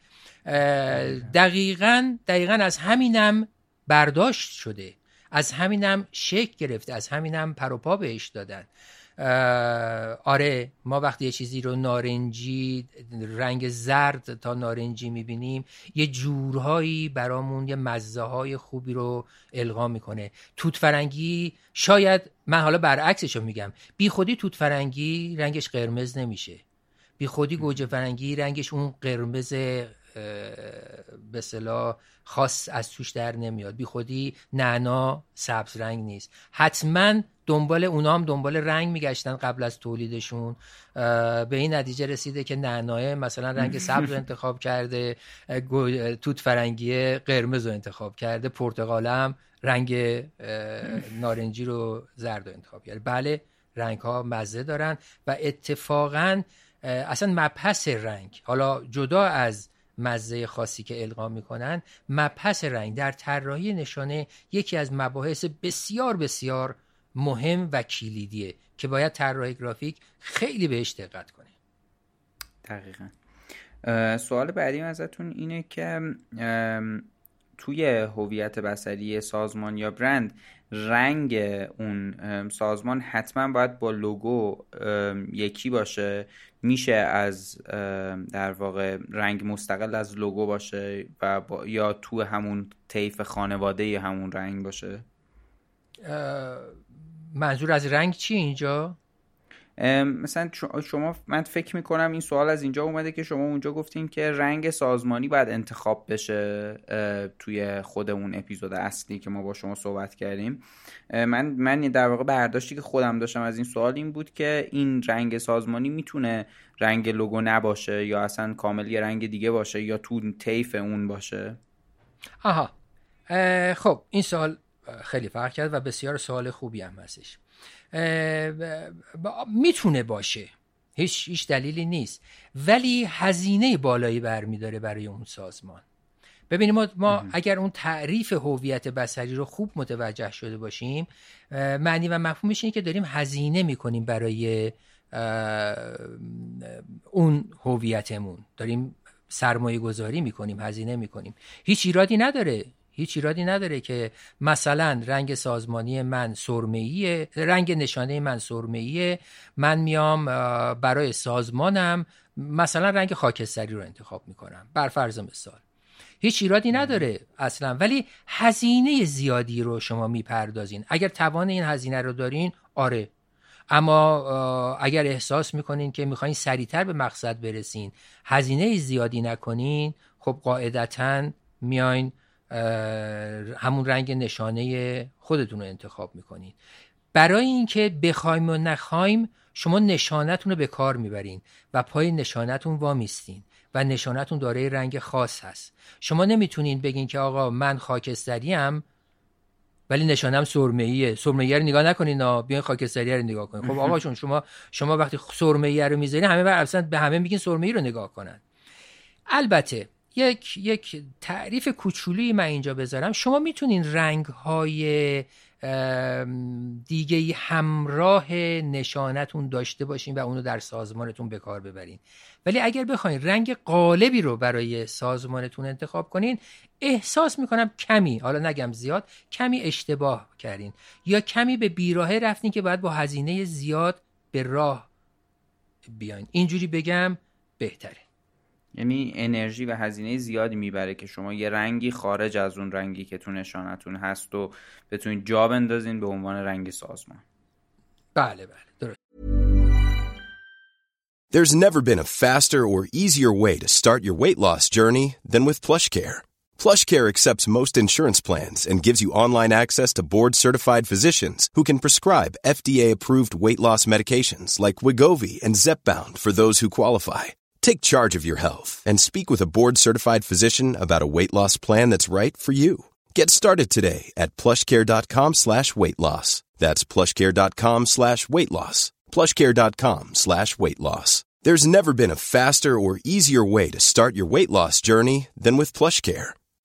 [SPEAKER 1] دقیقا دقیقا از همینم برداشت شده. از همینم شکل گرفته از همینم پروپا بهش دادن. آره ما وقتی یه چیزی رو نارنجی رنگ زرد تا نارنجی می‌بینیم یه جورهایی برامون یه مزه های خوبی رو القا می‌کنه. توت فرنگی شاید من حالا برعکسش رو میگم. بی خودی توت فرنگی رنگش قرمز نمیشه. بی خودی گوجه فرنگی رنگش اون قرمز به صلاح خاص از توش در نمیاد. بی خودی نعنا سبز رنگ نیست. حتما دنبال اونا هم دنبال رنگ میگشتن قبل از تولیدشون. به این نتیجه رسیده که نعناه مثلا رنگ سبز رو انتخاب کرده توت فرنگی قرمز رو انتخاب کرده هم رنگ نارنجی رو زرد رو انتخاب کرده. بله رنگ ها مزه دارن و اتفاقا اصلا مبحث رنگ. حالا جدا از مزه خاصی که القا می‌کنن مبحث رنگ در طراحی نشانه یکی از مباحث بسیار بسیار مهم و کلیدیه که باید طراح گرافیک خیلی بهش دقت کنه
[SPEAKER 2] دقیقا. سوال بعدی ازتون اینه که توی هویت بصری سازمان یا برند رنگ اون سازمان حتما باید با لوگو یکی باشه. میشه از در واقع رنگ مستقل از لوگو باشه و یا تو همون طیف خانواده همون رنگ باشه؟
[SPEAKER 1] منظور از رنگ چی اینجا؟
[SPEAKER 2] مثلا شما من فکر می‌کنم این سوال از اینجا اومده که شما اونجا گفتین که رنگ سازمانی باید انتخاب بشه توی خود اون اپیزود اصلی که ما با شما صحبت کردیم. من من در واقع برداشتی که خودم داشتم از این سوال این بود که این رنگ سازمانی می‌تونه رنگ لوگو نباشه یا اصلا کامل یه رنگ دیگه باشه یا تو طیف اون باشه؟
[SPEAKER 1] آها. خب این سوال خیلی فرق کرد و بسیار سوال خوبی هم هستش. می‌تونه باشه. هیچ هیچ دلیلی نیست. ولی هزینه بالایی برمیداره برای اون سازمان. ببینیم ما, ما اگر اون تعریف هویت بصری رو خوب متوجه شده باشیم معنی و مفهومش اینه که داریم هزینه می‌کنیم برای اون هویتمون. داریم سرمایه گذاری می‌کنیم هزینه می‌کنیم. هیچ ایرادی نداره. هیچ ایرادی نداره که مثلا رنگ سازمانی من سرمه‌ایه رنگ نشانه من سرمه‌ایه. من میام برای سازمانم مثلا رنگ خاکستری رو انتخاب می‌کنم بر فرض مثال. هیچ ایرادی نداره اصلا. ولی هزینه زیادی رو شما می‌پردازین. اگر توان این هزینه رو دارین آره. اما اگر احساس می‌کنین که می‌خواین سریعتر به مقصد برسین هزینه زیادی نکنین خب قاعدتا میاین همون رنگ نشانه خودتون رو انتخاب می‌کنین. برای اینکه بخوایم و نخوایم شما نشانتون رو به کار می‌برین و پای نشانتون وامیستین و نشانتون داره رنگ خاص هست. شما نمی‌تونین بگین که آقا من خاکستری هم ولی نشانم سرمه ایه سرمه رو نگاه نکنین بیاین خاکستری رو نگاه کنین. خب آقا شما شما وقتی سرمه رو می‌ذارین همه اصلا به همه میگین سرمه رو نگاه کنن. البته یک یک تعریف کوچولی من اینجا بذارم. شما می‌تونین رنگ های دیگه همراه نشانتون داشته باشین و اونو در سازمانتون به کار ببرین. ولی اگر بخواین رنگ قالبی رو برای سازمانتون انتخاب کنین احساس می‌کنم کمی حالا نگم زیاد کمی اشتباه کردین. یا کمی به بیراهه رفتین که باید با هزینه زیاد به راه بیاین. اینجوری بگم بهتره.
[SPEAKER 2] یعنی انرژی و هزینه زیادی میبره که شما یه رنگی خارج از اون رنگی که تو نشانتون هست و بتونید جا بندازین به عنوان رنگ سازمان
[SPEAKER 1] بله بله درست
[SPEAKER 3] There's never been a faster or easier way to start your weight loss journey than with PlushCare PlushCare accepts most insurance plans and gives you online access to board-certified physicians who can prescribe FDA-approved weight loss medications like Wigovi and Zepbound for those who qualify. Take charge of your health and speak with a board-certified physician about a weight loss plan that's right for you. Get started today at plushcare.com slash weight loss. That's plushcare.com slash weight loss. plushcare.com slash weight loss. There's never been a faster or easier way to start your weight loss journey than with PlushCare.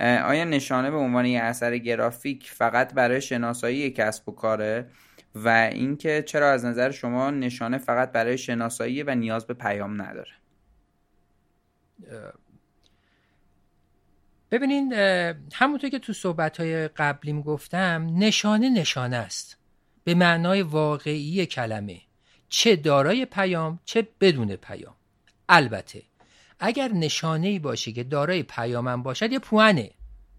[SPEAKER 2] آیا نشانه به عنوان یه اثر گرافیک فقط برای شناسایی کسب و کاره؟ و اینکه چرا از نظر شما نشانه فقط برای شناسایی و نیاز به پیام نداره؟
[SPEAKER 1] ببینین همونطور که تو صحبت قبلیم گفتم نشانه نشانه است. به معنای واقعی کلمه. چه دارای پیام چه بدون پیام. البته اگر نشانه ای باشه که دارای پیامم باشد یه پوانه.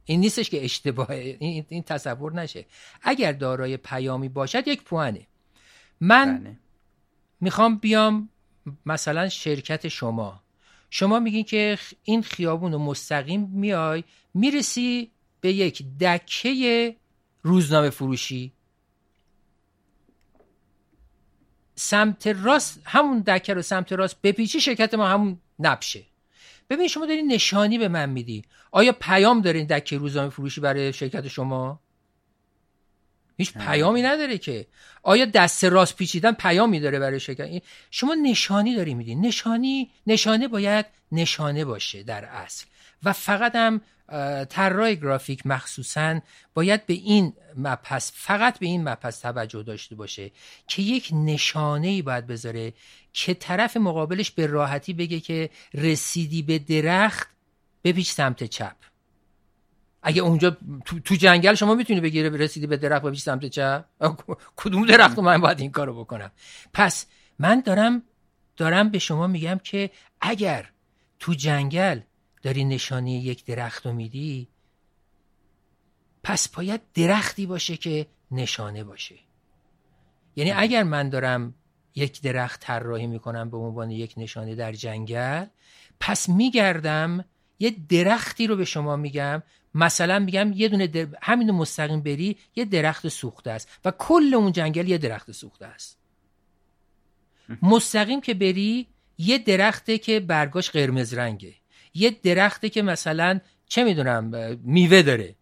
[SPEAKER 1] این نیستش که اشتباهه این, این تصور نشه. اگر دارای پیامی باشد یک پوانه. من بله. می‌خوام بیام مثلا شرکت شما. شما میگین که این خیابون رو مستقیم میای می‌رسی به یک دکه روزنامه فروشی. سمت راست همون دکه رو سمت راست بپیچی شرکت ما همون نبشه. ببین شما داری نشانی به من میدی. آیا پیام دارین دکه روزنامه فروشی برای شرکت شما؟ هیچ پیامی نداره که. آیا دست راست پیچیدن پیامی داره برای شرکت؟ شما نشانی داری میدی. نشانی نشانه باید نشانه باشه در اصل. و فقط هم طراح گرافیک مخصوصا باید به این مبحث فقط به این مبحث توجه داشته باشه که یک نشانه ای باید بذاره که طرف مقابلش به راحتی بگه که رسیدی به درخت بپیچ سمت چپ. اگه اونجا تو, جنگل شما می‌تونی بگیره رسیدی به درخت بپیچ سمت چپ؟ کدوم درخت من باید این کارو بکنم؟ پس من دارم دارم به شما میگم که اگر تو جنگل داری نشانی یک درخت رو میدی پس باید درختی باشه که نشانه باشه. یعنی اگر من دارم یک درخت طراحی می‌کنم به عنوان یک نشانه در جنگل پس میگردم یه درختی رو به شما میگم مثلا میگم یه دونه در... همین مستقیم بری یه درخت سوخته است و کل اون جنگل یه درخت سوخته است. مستقیم که بری یه درخته که برگاش قرمز رنگه. یه درخته که مثلا چه می‌دونم میوه داره.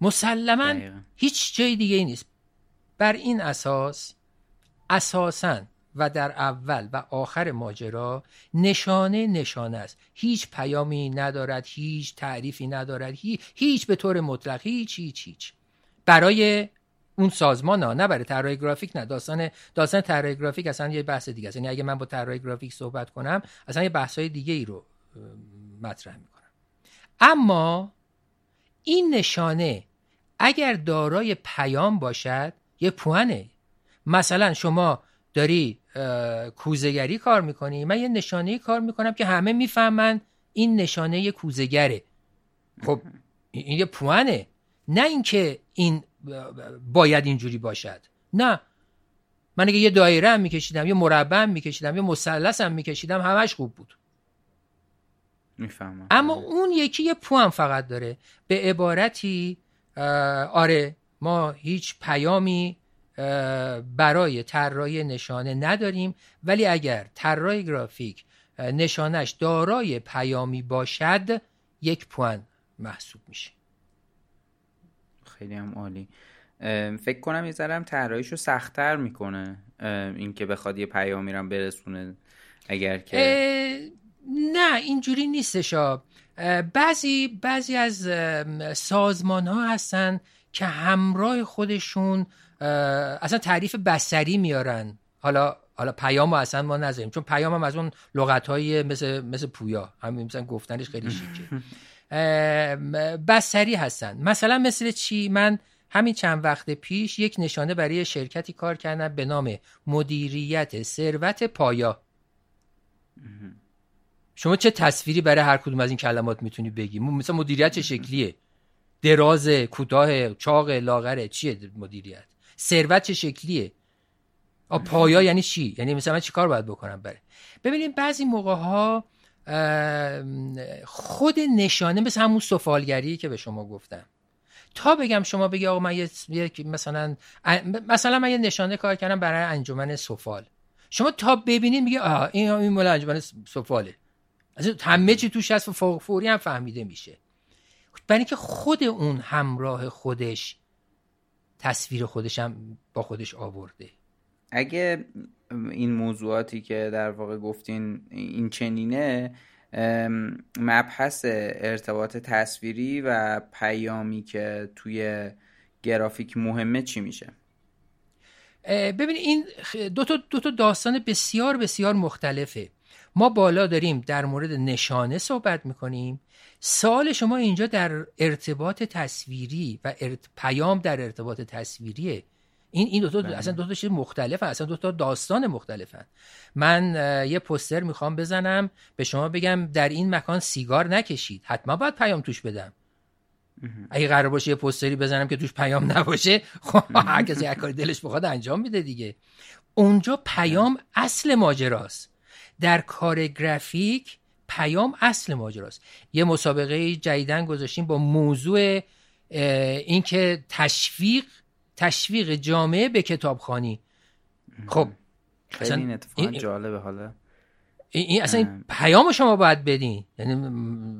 [SPEAKER 1] مسلما هیچ جای دیگه ای نیست. بر این اساس اساسا و در اول و آخر ماجرا نشانه نشانه است. هیچ پیامی ندارد هیچ تعریفی ندارد هیچ, هیچ به طور مطلق هیچ هیچ هیچ. برای اون سازمان ها نه برای طراحی گرافیک نه. داستان داستان طراحی گرافیک اصلا یه بحث دیگه است. یعنی اگه من با طراحی گرافیک صحبت کنم اصلا یه بحث های دیگه ای رو مطرح می‌کنم. اما این نشانه اگر دارای پیام باشد یه پوانه. مثلا شما داری کوزگری کار می‌کنی. من یه نشانه کار می‌کنم که همه می‌فهمن این نشانه کوزگره خب این یه پوانه. نه اینکه این باید اینجوری باشد. نه. من اگه یه دایره هم میکشیدم یه مربع هم میکشیدم یه مثلث هم میکشیدم همش خوب بود.
[SPEAKER 2] می‌فهمم.
[SPEAKER 1] اما اون یکی یه پو هم فقط داره. به عبارتی آره ما هیچ پیامی برای طراحی نشانه نداریم ولی اگر طراح گرافیک نشانش دارای پیامی باشد یک پوان محسوب میشه.
[SPEAKER 2] خیلی هم عالی. فکر کنم یه ذره هم طراحیش رو سختتر می‌کنه اینکه بخواد یه پیامی رو برسونه اگر که
[SPEAKER 1] نه اینجوری نیستش بعضی بعضی از سازمان ها هستن که همراه خودشون اصلا تعریف بسری میارن. حالا حالا پیام اصلا ما نذاریم چون پیام هم از اون لغت های مثل, مثل پویا. همین مثلا گفتنش خیلی شیکه. بستری هستن. مثلا مثل چی؟ من همین چند وقت پیش یک نشانه برای شرکتی کار کردم به نام مدیریت ثروت پایا. شما چه تصویری برای هر کدوم از این کلمات می‌تونی بگی؟ مثلا مدیریت چه شکلیه؟ دراز کوتاه چاق لاغره چیه مدیریت؟ ثروت چه شکلیه؟ پایا یعنی چی؟ یعنی مثلا من چیکار باید بکنم بره ببینید بعضی موقع ها خود نشانه مثل همون سفالگری که به شما گفتم. تا بگم شما بگی آقا من یه مثلا مثلا من یه نشانه کار کردم برای انجمن سفال. شما تا ببینید میگه آه این این مال انجمن سفاله. از همه چی توش هست فوری هم فهمیده میشه. برای اینکه خود اون همراه خودش تصویر خودش هم با خودش آورده.
[SPEAKER 2] اگه این موضوعاتی که در واقع گفتین این چنینه مبحث ارتباط تصویری و پیامی که توی گرافیک مهمه چی میشه؟
[SPEAKER 1] ببین این دو تا, دو تا داستان بسیار بسیار مختلفه. ما بالا داریم در مورد نشانه صحبت می‌کنیم. سال شما اینجا در ارتباط تصویری و پیام در ارتباط تصویریه. این این دو تا بله. اصلا دو تا چیز مختلفه اصلا دو تا داستان مختلفن. من یه پوستر می‌خوام بزنم به شما بگم در این مکان سیگار نکشید. حتما باید پیام توش بدم. اگه قرار باشه یه پوستری بزنم که توش پیام نباشه خب هر کسی هر کاری دلش بخواد انجام میده دیگه. اونجا پیام اصل ماجراست. در کار گرافیک پیام اصل ماجراست. یه مسابقه جدیدن گذاشتیم با موضوع اینکه تشویق تشویق جامعه به کتابخانی خب
[SPEAKER 2] خیلی این اتفاقا جالبه حالا.
[SPEAKER 1] این اصلا این پیام شما باید بدین. یعنی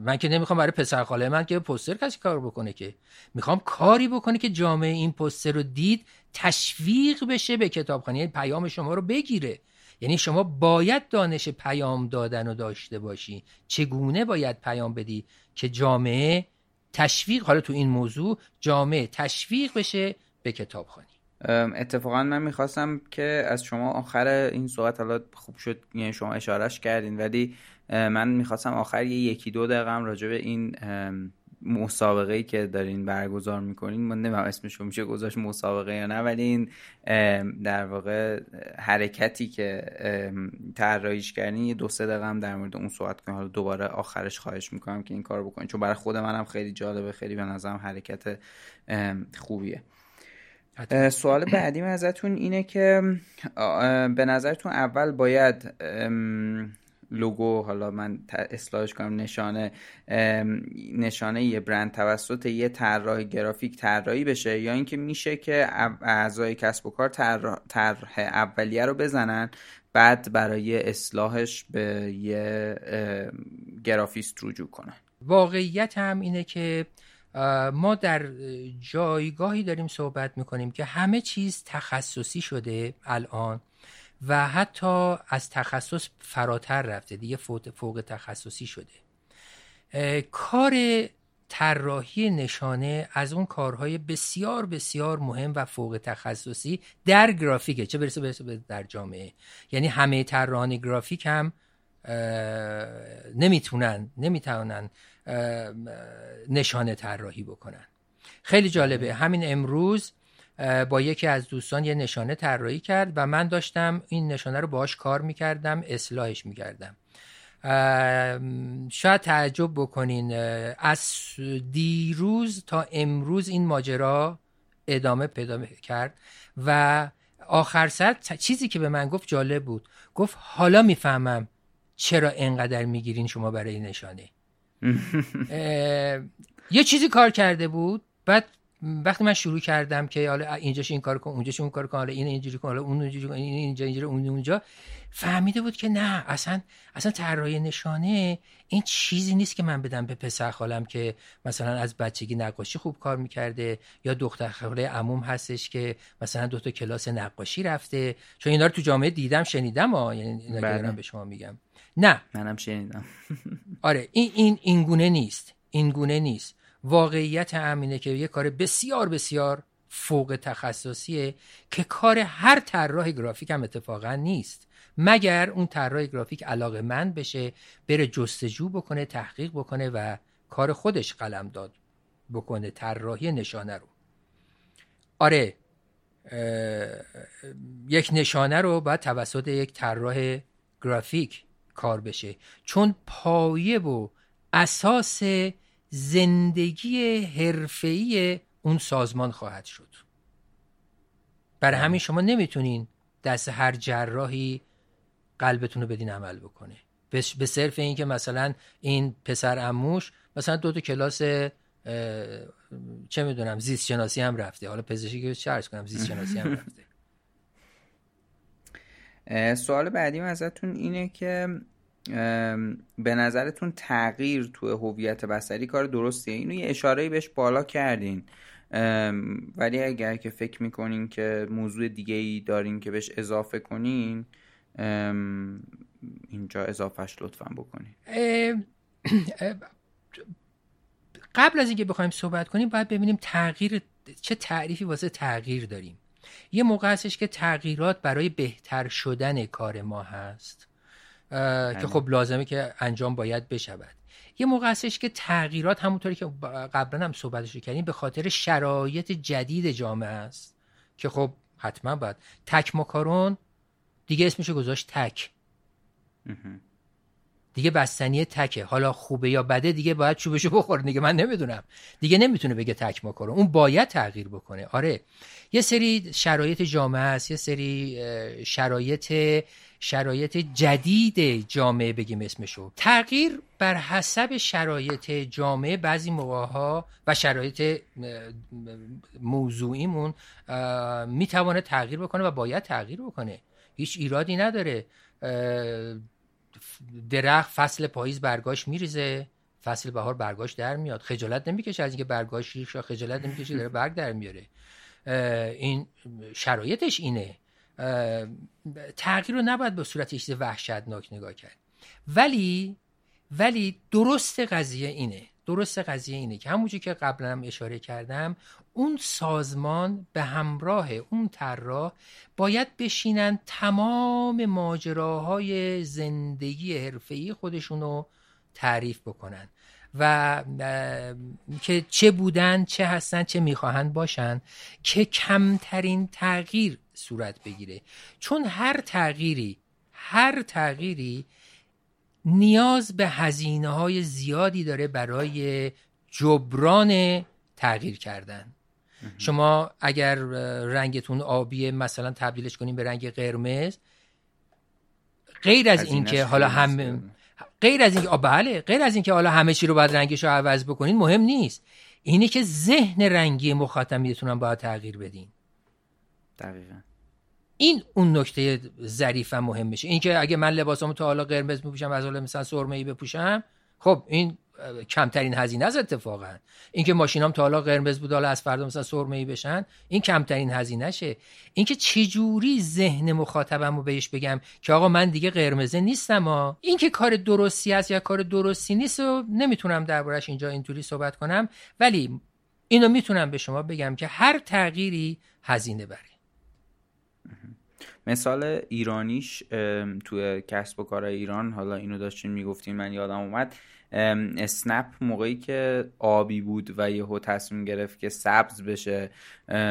[SPEAKER 1] من که نمی‌خوام برای پسر خاله من که پوستر کسی کار بکنه که. می‌خوام کاری بکنه که جامعه این پوستر رو دید تشویق بشه به کتابخانی یعنی پیام شما رو بگیره. یعنی شما باید دانش پیام دادن رو داشته باشی. چگونه باید پیام بدی که جامعه تشویق حالا تو این موضوع جامعه تشویق بشه به کتابخانی
[SPEAKER 2] اتفاقا من می‌خواستم که از شما آخر این صحبت حالا خوب شد یعنی شما اشارش کردین ولی من می‌خواستم آخر یه یکی دو دقیقه راجع به این مسابقه ای که دارین برگزار می‌کنین من نمیم اسمش رو میشه گذاشت مسابقه یا نه ولی این در واقع حرکتی که طراحیش کردین یه دو سه دقیقه هم در مورد اون صحبت کنیم حالا دوباره آخرش خواهش می‌کنم که این کار بکنین چون برای خود منم خیلی جالبه خیلی به نظرم حرکت خوبیه. سوال بعدیم ازتون اینه که به نظرتون اول باید لوگو حالا من اصلاحش کنم نشانه نشانه یه برند توسط یه طراح گرافیک طراحی بشه یا اینکه میشه که اعضای کسب و کار طرح اولیه رو بزنن بعد برای اصلاحش به یه گرافیست رجوع کنن؟
[SPEAKER 1] واقعیت هم اینه که ما در جایگاهی داریم صحبت می‌کنیم که همه چیز تخصصی شده الان و حتی از تخصص فراتر رفته دیگه فوق تخصصی شده. کار طراحی نشانه از اون کارهای بسیار بسیار مهم و فوق تخصصی در گرافیکه. چه برسه برسه در جامعه. یعنی همه طراحان گرافیک هم نمی‌تونن نمی‌تونن نشانه طراحی بکنن. خیلی جالبه. همین امروز با یکی از دوستان یه نشانه طراحی کرد و من داشتم این نشانه رو باهاش کار می‌کردم اصلاحش می‌کردم. شاید تعجب بکنین از دیروز تا امروز این ماجرا ادامه پیدا کرد و آخر سر چیزی که به من گفت جالب بود. گفت حالا می‌فهمم چرا انقدر می‌گیرین شما برای نشانه. یه چیزی کار کرده بود. بعد وقتی من شروع کردم که حالا اینجاش این کار کن اونجاش اون کار کن حالا این اینجوری کن حالا اون اینجوری کن این اینجا اینجوری اون اونجا. فهمیده بود که نه اصلا اصلا طراحی نشانه این چیزی نیست که من بدم به پسر خالم که مثلا از بچگی نقاشی خوب کار می‌کرده یا دختر خاله عموم هستش که مثلا دو تا کلاس نقاشی رفته. چون اینا رو تو جامعه دیدم شنیدم ها یعنی اینا بله. به شما میگم. نه.
[SPEAKER 2] منم شنیدم.
[SPEAKER 1] آره این این این گونه نیست. این گونه نیست. واقعیت همینه که یه کار بسیار بسیار فوق تخصصیه که کار هر طراح گرافیک هم اتفاقا نیست. مگر اون طراح گرافیک علاقه من بشه بره جستجو بکنه تحقیق بکنه و کار خودش قلم داد بکنه طراحی نشانه رو. آره یک نشانه رو باید توسط یک طراح گرافیک کار بشه. چون پایه و اساس زندگی حرفه‌ای اون سازمان خواهد شد. برای همین شما نمی‌تونین دست هر جراحی قلبتون رو بدین عمل بکنه. به صرف اینکه مثلا این پسر اموش مثلا دو تا کلاس چه می‌دونم زیست شناسی هم رفته. حالا پزشکی که چرس کنم زیست شناسی هم رفته.
[SPEAKER 2] سوال بعدیم ازتون اینه که به نظرتون تغییر تو هویت بصری کار درستیه؟ اینو یه اشاره بهش بالا کردین. ولی اگر که فکر می‌کنین که موضوع دیگه ای دارین که بهش اضافه کنین اینجا اضافهش لطفا بکنین.
[SPEAKER 1] قبل از اینکه بخوایم صحبت کنیم باید ببینیم تغییر چه تعریفی واسه تغییر داریم. یه موقع هستش که تغییرات برای بهتر شدن کار ما هست. که
[SPEAKER 2] بله.
[SPEAKER 1] خب لازمه که انجام باید بشود. یه موقع هستش که تغییرات همونطوری که قبلا هم صحبتش کردیم به خاطر شرایط جدید جامعه است. که خب حتما باید. تک مکارون دیگه اسمشو گذاشت تک. دیگه بستنی تکه. حالا خوبه یا بده دیگه باید چوبشو بخوره. دیگه من نمی‌دونم. دیگه نمی‌تونه بگه تک ماکارون اون باید تغییر بکنه. آره. یه سری شرایط جامعه است. یه سری شرایط شرایط جدید جامعه بگیم اسمشو. تغییر بر حسب شرایط جامعه بعضی موقع و شرایط موضوعیمون می‌توانه تغییر بکنه و باید تغییر بکنه. هیچ ایرادی نداره. درخت فصل پاییز برگاش میریزه فصل بهار برگاش در میاد. خجالت نمی‌کشه از اینکه برگاش ریخ خجالت نمی‌کشه داره برگ در میاره. این شرایطش اینه. تغییر رو نباید به صورت چیز وحشتناک نگاه کرد. ولی ولی درست قضیه اینه. درست قضیه اینه که همونجور که قبلا هم اشاره کردم اون سازمان به همراه اون طراح باید بشینن تمام ماجراهای زندگی حرفه‌ای خودشون رو تعریف بکنن و که چه بودن چه هستن چه می‌خواهند باشن که کمترین تغییر صورت بگیره. چون هر تغییری هر تغییری نیاز به هزینه های زیادی داره برای جبران تغییر کردن. شما اگر رنگتون آبی مثلا تبدیلش کنیم به رنگ قرمز غیر از اینکه حالا هم غیر از اینکه بله غیر از اینکه حالا همه چی رو باید رنگش رو عوض بکنین مهم نیست. اینه که ذهن رنگی مخاطبیتون هم باید تغییر بدین.
[SPEAKER 2] دقیقا.
[SPEAKER 1] این اون نکته ظریف و مهم میشه. اینکه اگه من لباسامو تا حالا قرمز میپوشم از حالا مثلا سرمه ای بپوشم خب این کمترین هزینه است اتفاقا. اینکه ماشینام تا حالا قرمز بود حالا از فردا مثلا سرمه ای بشن این کمترین هزینه شه. اینکه چجوری ذهن مخاطبم رو بهش بگم که آقا من دیگه قرمزه نیستم ها اینکه کار درستی است یا کار درستی نیست و نمی‌تونم دربارش اینجا اینطوری صحبت کنم ولی اینو می‌تونم به شما بگم که هر تغییری هزینه بره
[SPEAKER 2] مثال ایرانیش توی کسب و کار ایران حالا اینو داشتین می‌گفتین من یادم اومد. اسنپ موقعی که آبی بود و یهو تصمیم گرفت که سبز بشه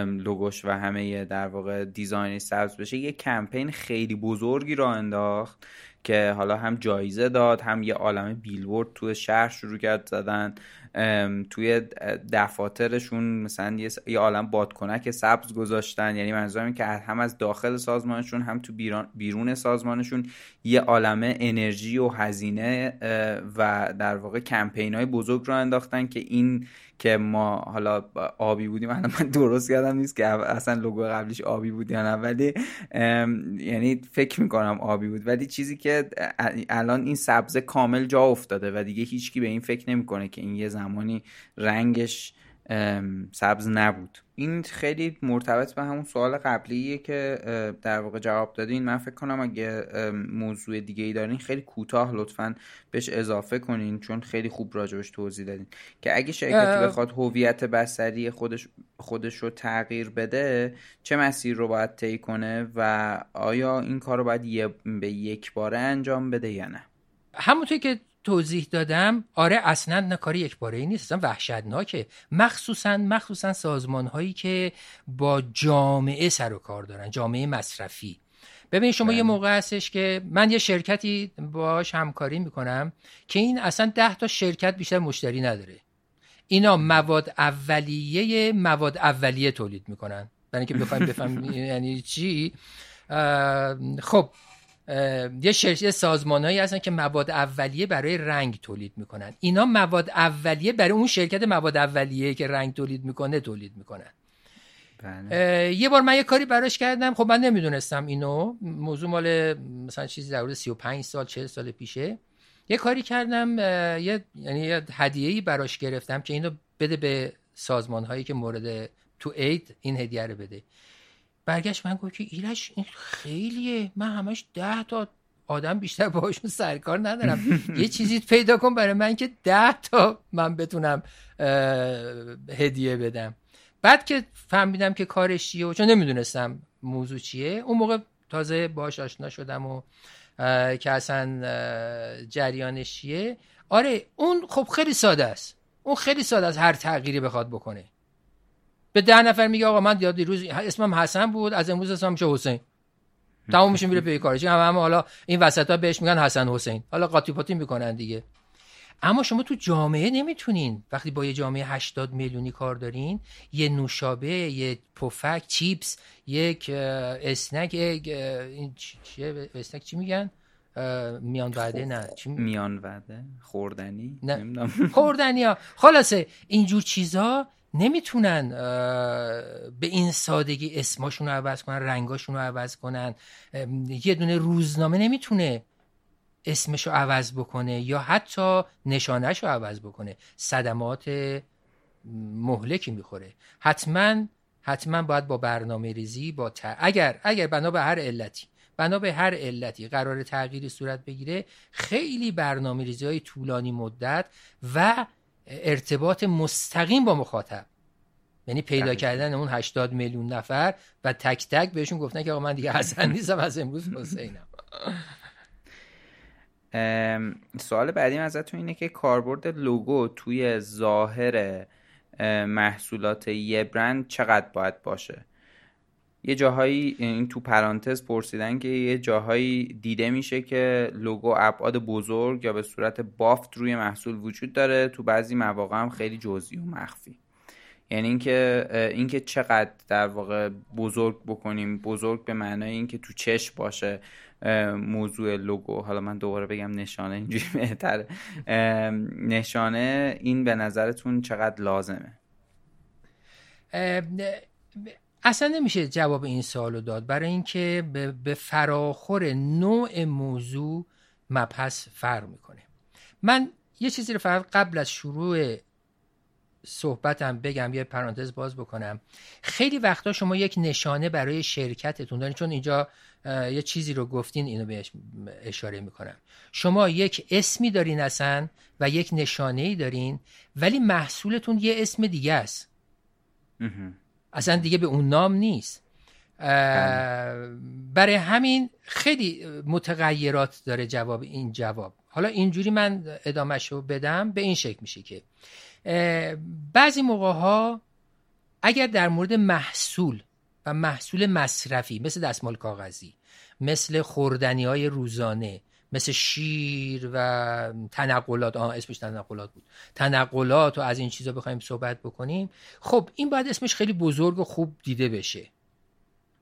[SPEAKER 2] لوگوش و همه در واقع دیزاین سبز بشه یه کمپین خیلی بزرگی را انداخت که حالا هم جایزه داد هم یه عالم بیلبورد تو شهر شروع کرد زدن. توی دفاترشون مثلا یه عالم بادکنک سبز گذاشتن. یعنی منظورم که هم از داخل سازمانشون هم تو بیرون سازمانشون یه عالم انرژی و هزینه و در واقع کمپین های بزرگ رو انداختن که این که ما حالا آبی بودیم. الان من درست یادم نیست که اصلا لوگو قبلیش آبی بود یا نه ولی یعنی فکر می‌کنم آبی بود. ولی چیزی که الان این سبزه کامل جا افتاده و دیگه هیچکی به این فکر نمی‌کنه که این یه زمانی رنگش سبز نبود. این خیلی مرتبط به همون سوال قبلیه که در واقع جواب دادین. من فکر کنم اگه موضوع دیگه ای دارین خیلی کوتاه لطفا بهش اضافه کنین چون خیلی خوب راجبش توضیح دادین. که اگه شرکتی بخواد هویت بصری خودش خودش رو تغییر بده چه مسیر رو باید طی کنه و آیا این کار رو باید به یک باره انجام بده یا نه؟
[SPEAKER 1] همونطور که توضیح دادم آره اصلا نه کار یک باره ای نیست اصلا وحشتناکه. مخصوصا مخصوصا سازمان هایی که با جامعه سر و کار دارن جامعه مصرفی. ببین شما یه بله. موقع هستش که من یه شرکتی باش همکاری می‌کنم که این اصلا ده تا شرکت بیشتر مشتری نداره. اینا مواد اولیه مواد اولیه تولید می‌کنن. برای اینکه بخوایم بفهمیم یعنی چی. خب یه شرکت سازمانهایی هستن که مواد اولیه برای رنگ تولید می‌کنن. اینا مواد اولیه برای اون شرکت مواد اولیه که رنگ تولید می‌کنه تولید می‌کنن. بله. یه بار من یه کاری براش کردم. خب من نمی‌دونستم اینو. موضوع مال مثلا چیزی در حدود 35 سال 40 سال پیشه. یه کاری کردم یه یعنی یه هدیه‌ای براش گرفتم که اینو بده به سازمان هایی که مورد تو اید این هدیه رو بده. برگشت من گفت که ایرش این خیلیه. من همش ده تا آدم بیشتر باهاشون سرکار ندارم. یه چیزی پیدا کن برای من که ده تا من بتونم هدیه بدم. بعد که فهمیدم که کارش چیه و چون نمی‌دونستم موضوع چیه اون موقع تازه باش آشنا شدم و که اصلا جریانش چیه. آره اون خب خیلی ساده است. اون خیلی ساده است هر تغییری بخواد بکنه. به ده نفر میگه آقا من یاد دیروز اسمم حسن بود از امروز اسمم میشه حسین. تمام میشه میره پی کارش. هم, هم حالا این وسط ها بهش میگن حسن حسین. حالا قاطی پاتی می‌کنن دیگه. اما شما تو جامعه نمی‌تونین. وقتی با یه جامعه 80 میلیونی کار دارین یه نوشابه یه پفک چیپس یک اسنک یک این چیه؟ اسنک چی میگن؟ میان وعده نه. چی
[SPEAKER 2] میان وعده؟ خوردنی؟
[SPEAKER 1] نه. خوردنی ها. خلاصه اینجور چیزا نمی‌تونن به این سادگی اسماشون رو عوض کنن رنگاشون رو عوض کنن. یه دونه روزنامه نمی‌تونه اسمش رو عوض بکنه یا حتی نشانش رو عوض بکنه. صدمات مهلکی می‌خوره. حتما حتما باید با برنامه ریزی با اگر اگر بنا به هر علتی بنا به هر علتی قرار تغییری صورت بگیره خیلی برنامه ریزی های طولانی مدت و ارتباط مستقیم با مخاطب. یعنی پیدا کردن اون 80 میلیون نفر و تک تک بهشون گفتن که آقا من دیگه حسن نیستم از امروز حسینم.
[SPEAKER 2] سوال بعدی ازتون اینه که کاربرد لوگو توی ظاهر محصولات یه برند چقدر باید باشه؟ یه جاهایی این تو پرانتز پرسیدن که یه جاهایی دیده میشه که لوگو ابعاد بزرگ یا به صورت بافت روی محصول وجود داره تو بعضی مواقع هم خیلی جزئی و مخفی. یعنی اینکه اینکه چقدر در واقع بزرگ بکنیم بزرگ به معنای اینکه تو چشم باشه موضوع لوگو. حالا من دوباره بگم نشانه اینجوری بهتره. نشانه این به نظرتون چقدر لازمه؟
[SPEAKER 1] اصلا نمیشه جواب این سوالو داد. برای اینکه به فراخور نوع موضوع مبحث فرق می‌کنه. من یه چیزی رو فقط قبل از شروع صحبتم بگم یه پرانتز باز بکنم. خیلی وقتا شما یک نشانه برای شرکتتون دارین چون اینجا یه چیزی رو گفتین اینو بهش اشاره می‌کنم. شما یک اسمی دارین اصلا و یک نشانه ای دارین ولی محصولتون یه اسم دیگه است. اصلا دیگه به اون نام نیست بله. برای همین خیلی متغیرات داره جواب این جواب حالا اینجوری من ادامهش رو بدم به این شکل میشه که بعضی موقع ها اگر در مورد محصول و محصول مصرفی مثل دستمال کاغذی مثل خوردنی های روزانه مثل شیر و تنقلات. آه اسمش تنقلات بود. تنقلات و از این چیزا بخوایم صحبت بکنیم. خب این باید اسمش خیلی بزرگ و خوب دیده بشه.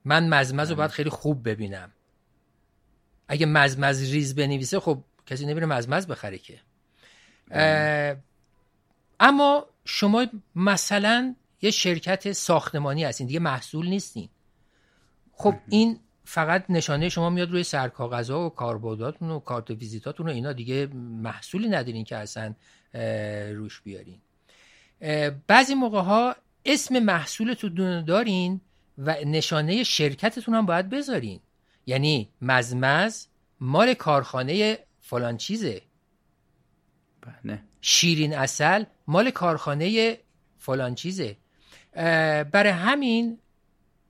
[SPEAKER 1] من مزمز رو باید خیلی خوب ببینم. اگه مزمز ریز بنویسه خب کسی نمیره مزمز بخره که. اما شما مثلا یه شرکت ساختمانی هستین. دیگه محصول نیستین. خب این فقط نشانه شما میاد روی سرکاغذها و کاربرداتون و کارت ویزیتاتون و اینا دیگه محصولی ندارین که اصلا روش بیارین. بعضی موقع ها اسم محصولتون دارین و نشانه شرکتتون هم باید بذارین. یعنی مزمز مال کارخانه فلان چیزه.
[SPEAKER 2] بله.
[SPEAKER 1] شیرین اصل مال کارخانه فلان چیزه. برای همین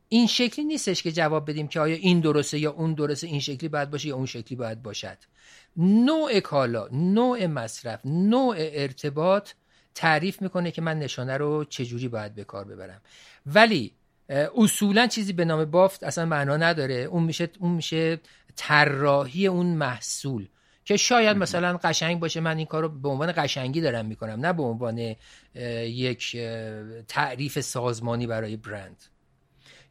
[SPEAKER 1] این شکلی نیستش که جواب بدیم که آیا این درسته یا اون درسته این شکلی باید باشه یا اون شکلی باید باشد. نوع کالا نوع مصرف نوع ارتباط تعریف می‌کنه که من نشانه رو چجوری باید به کار ببرم. ولی اصولا چیزی به نام بافت اصلا معنا نداره. اون میشه اون میشه طراحی اون محصول که شاید مثلا قشنگ باشه. من این کار رو به عنوان قشنگی دارم می‌کنم نه به عنوان یک تعریف سازمانی برای برند.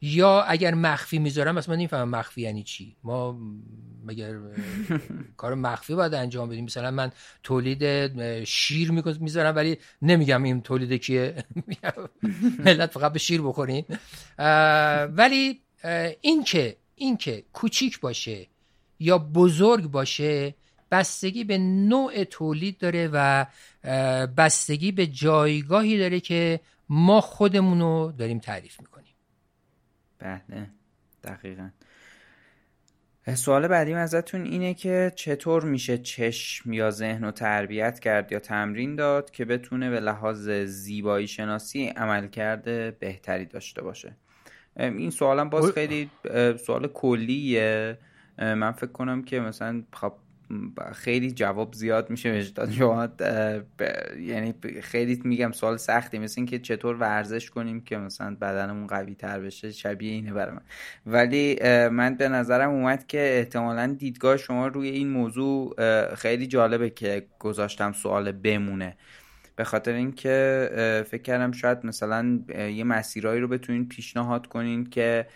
[SPEAKER 1] یا اگر مخفی می‌ذارم مثلا من نمی‌فهمم مخفی یعنی چی. ما مگر کار مخفی باید انجام بدیم. مثلا من تولید شیر می‌ذارم ولی نمیگم این تولید کیه. ملت فقط به شیر بخورین. ولی این که این که کوچیک باشه یا بزرگ باشه بستگی به نوع تولید داره و بستگی به جایگاهی داره که ما خودمون رو داریم تعریف می‌کنیم.
[SPEAKER 2] بله دقیقا. سوال بعدیم ازتون اینه که چطور میشه چشم یا ذهن رو تربیت کرد یا تمرین داد که بتونه به لحاظ زیبایی شناسی عمل کرده بهتری داشته باشه؟ این سوالم باز خیلی سوال کلیه. من فکر کنم که مثلا خب خیلی جواب زیاد میشه بهش داد شما. یعنی خیلی میگم سوال سختی مثل اینکه چطور ورزش کنیم که مثلا بدنمون قوی تر بشه شبیه اینه برای من. ولی من به نظرم اومد که احتمالا دیدگاه شما روی این موضوع خیلی جالبه که گذاشتم سوال بمونه. به خاطر اینکه فکر کردم شاید مثلا یه مسیرهایی رو بتونین پیشنهاد کنین که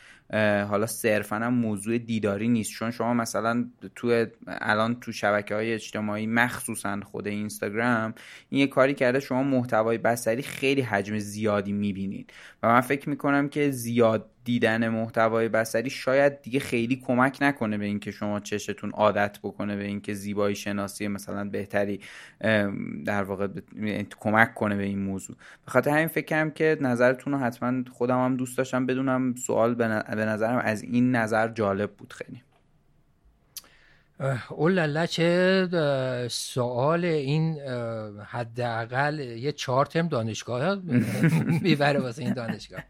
[SPEAKER 2] حالا صرفا هم موضوع دیداری نیست. چون شما مثلا تو الان تو شبکه های اجتماعی مخصوصا خود اینستاگرام این یه کاری کرده شما محتوای بصری خیلی حجم زیادی می‌بینید. و من فکر می‌کنم که زیاد دیدن محتوای بصری شاید دیگه خیلی کمک نکنه به اینکه شما چشتون عادت بکنه به اینکه زیبایی شناسی مثلا بهتری در واقع یعنی کمک کنه به این موضوع. به خاطر همین فکرم که نظرتون رو حتما خودم هم دوست داشتم بدونم سوال به نظرم از این نظر جالب بود خیلی.
[SPEAKER 1] اولالا چه سوال این حداقل یه چهار ترم دانشگاه می‌بره واسه این دانشگاه.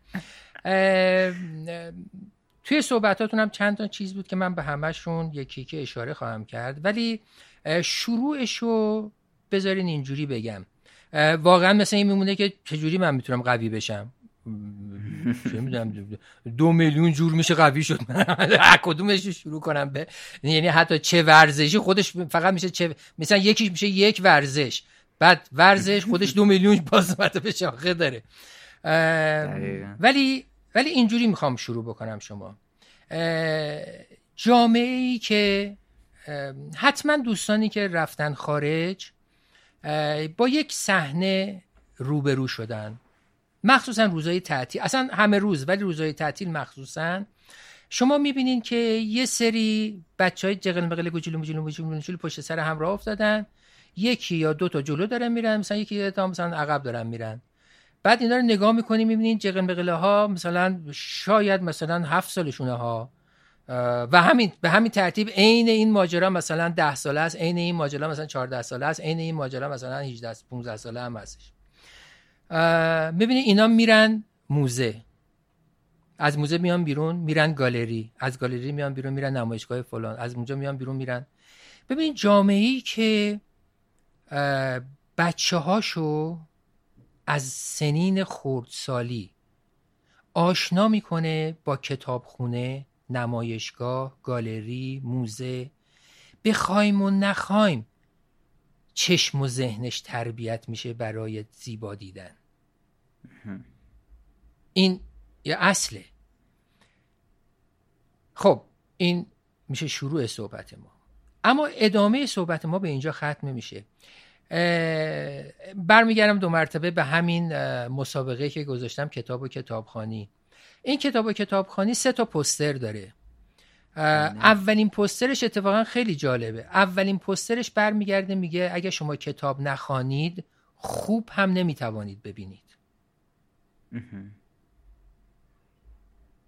[SPEAKER 1] توی صحبتاتون هم چند تا چیز بود که من به همهشون یکی که اشاره خواهم کرد. ولی شروعش رو بذارین اینجوری بگم. واقعا مثل این میمونه که چجوری من می‌تونم قوی بشم؟ دو میلیون جور میشه قوی شد. کدومش شروع کنم به؟ یعنی حتی چه ورزشی خودش فقط میشه چه مثلا یکی میشه یک ورزش. بعد ورزش خودش دو میلیون باز به شاخه داره. ولی ولی اینجوری می‌خوام شروع بکنم شما. جامعه ای که حتما دوستانی که رفتن خارج با یک صحنه روبرو شدن. مخصوصا روزهای تعطیل. اصلا همه روز ولی روزهای تعطیل مخصوصا. شما می‌بینین که یه سری بچه های جغل مقل گجلو مجلو مجلو پشت سر هم راه افتادن. یکی یا دو تا جلو دارن میرن مثلا یکی تا مثلا عقب دارن میرن. بعد اینا رو نگاه می‌کنیم می‌بینین جغل بقله ها مثلا شاید مثلا هفت سالشونه ها. و همین به همین ترتیب عین این ماجرا مثلا ده ساله است عین این ماجرا مثلا 14 ساله است عین این ماجرا مثلا 18 15 ساله هم هستش. می‌بینید اینا میرن موزه. از موزه میان بیرون میرن گالری. از گالری میان بیرون میرن نمایشگاه فلان. از اونجا میان بیرون میرن. ببینید جامعه ای که بچه هاشو از سنین خردسالی. آشنا می‌کنه با کتابخونه نمایشگاه گالری موزه. بخوایم و نخوایم. چشم و ذهنش تربیت میشه برای زیبا دیدن. این یه اصله. خب این میشه شروع صحبت ما. اما ادامه صحبت ما به اینجا ختم میشه. برمیگردم دو مرتبه به همین مسابقه که گذاشتم کتاب و کتابخانی این کتاب و کتابخانی سه تا پستر داره. بله. اولین پسترش اتفاقا خیلی جالبه. اولین پسترش برمیگرده میگه اگه شما کتاب نخوانید خوب هم نمی‌توانید ببینید.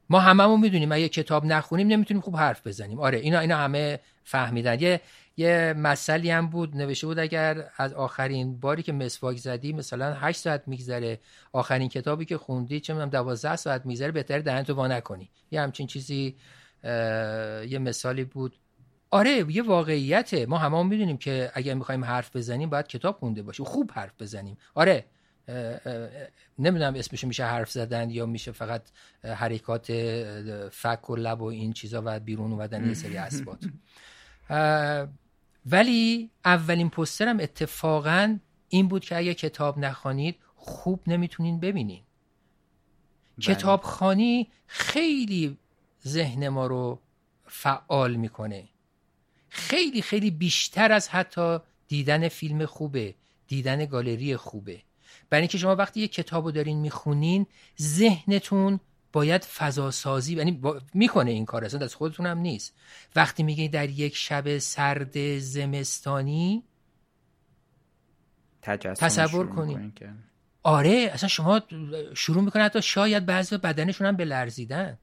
[SPEAKER 1] ما هممون می‌دونیم اگه کتاب نخونیم نمی‌تونیم خوب حرف بزنیم. آره اینا اینا همه فهمیدن. یه یه مسئله هم بود نوشته بود اگر از آخرین باری که مسواک زدی مثلا 8 ساعت میگذره آخرین کتابی که خوندی چه می‌دونم 12 ساعت میگذره بهتر دهنتو وا نکنی. یه همچین چیزی یه مثالی بود. آره یه واقعیته. ما همه هم می‌دونیم که اگر می‌خوایم حرف بزنیم باید کتاب خونده باشیم خوب حرف بزنیم. آره نمی‌دونم اسمش میشه حرف زدن یا میشه فقط حرکات فک و لب و این چیزا و بیرون اومدن یه سری اسبات ولی اولین پسترم اتفاقا این بود که اگر کتاب نخوانید خوب نمی‌تونین ببینین. بله. کتاب خانی خیلی ذهن ما رو فعال می‌کنه. خیلی خیلی بیشتر از حتی دیدن فیلم خوبه دیدن گالری خوبه. برای اینکه شما وقتی یه کتاب رو دارین می‌خونین ذهنتون باید فضا سازی یعنی می‌کنه این کار اصلا از خودتون هم نیست. وقتی میگه در یک شب سرد زمستانی تصور کنید آره اصلا شما شروع می‌کنه حتی شاید بعضی بدنشون هم به لرزیدن.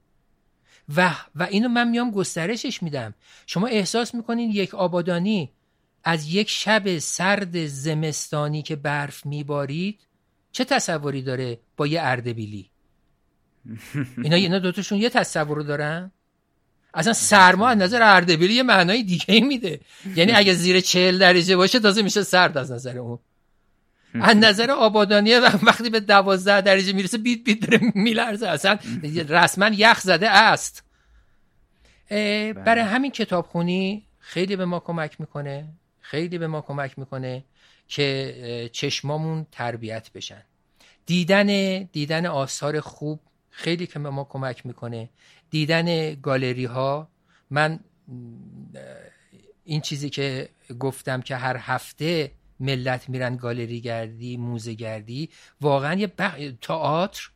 [SPEAKER 1] و و اینو من میام گسترشش میدم. شما احساس می‌کنین یک آبادانی از یک شب سرد زمستانی که برف میبارید چه تصوری داره با یه اردبیلی؟ اینا اینا دوتاشون یه تصور رو دارن؟ اصلا سرما از نظر اردبیلی یه معنای دیگه میده. یعنی اگه زیر چهل درجه باشه تازه میشه سرد از نظر اون. از نظر آبادانیه وقتی به دوازده درجه می‌رسه بیت بیت داره میلرزه. اصلا رسما یخ زده است. بله. برای همین کتاب خونی خیلی به ما کمک می‌کنه خیلی به ما کمک می‌کنه که چشمامون تربیت بشن. دیدن دیدن آثار خوب خیلی که به ما کمک می‌کنه. دیدن گالری ها من این چیزی که گفتم که هر هفته ملت میرن گالری گردی موزه گردی واقعا یه بخ... تئاتر.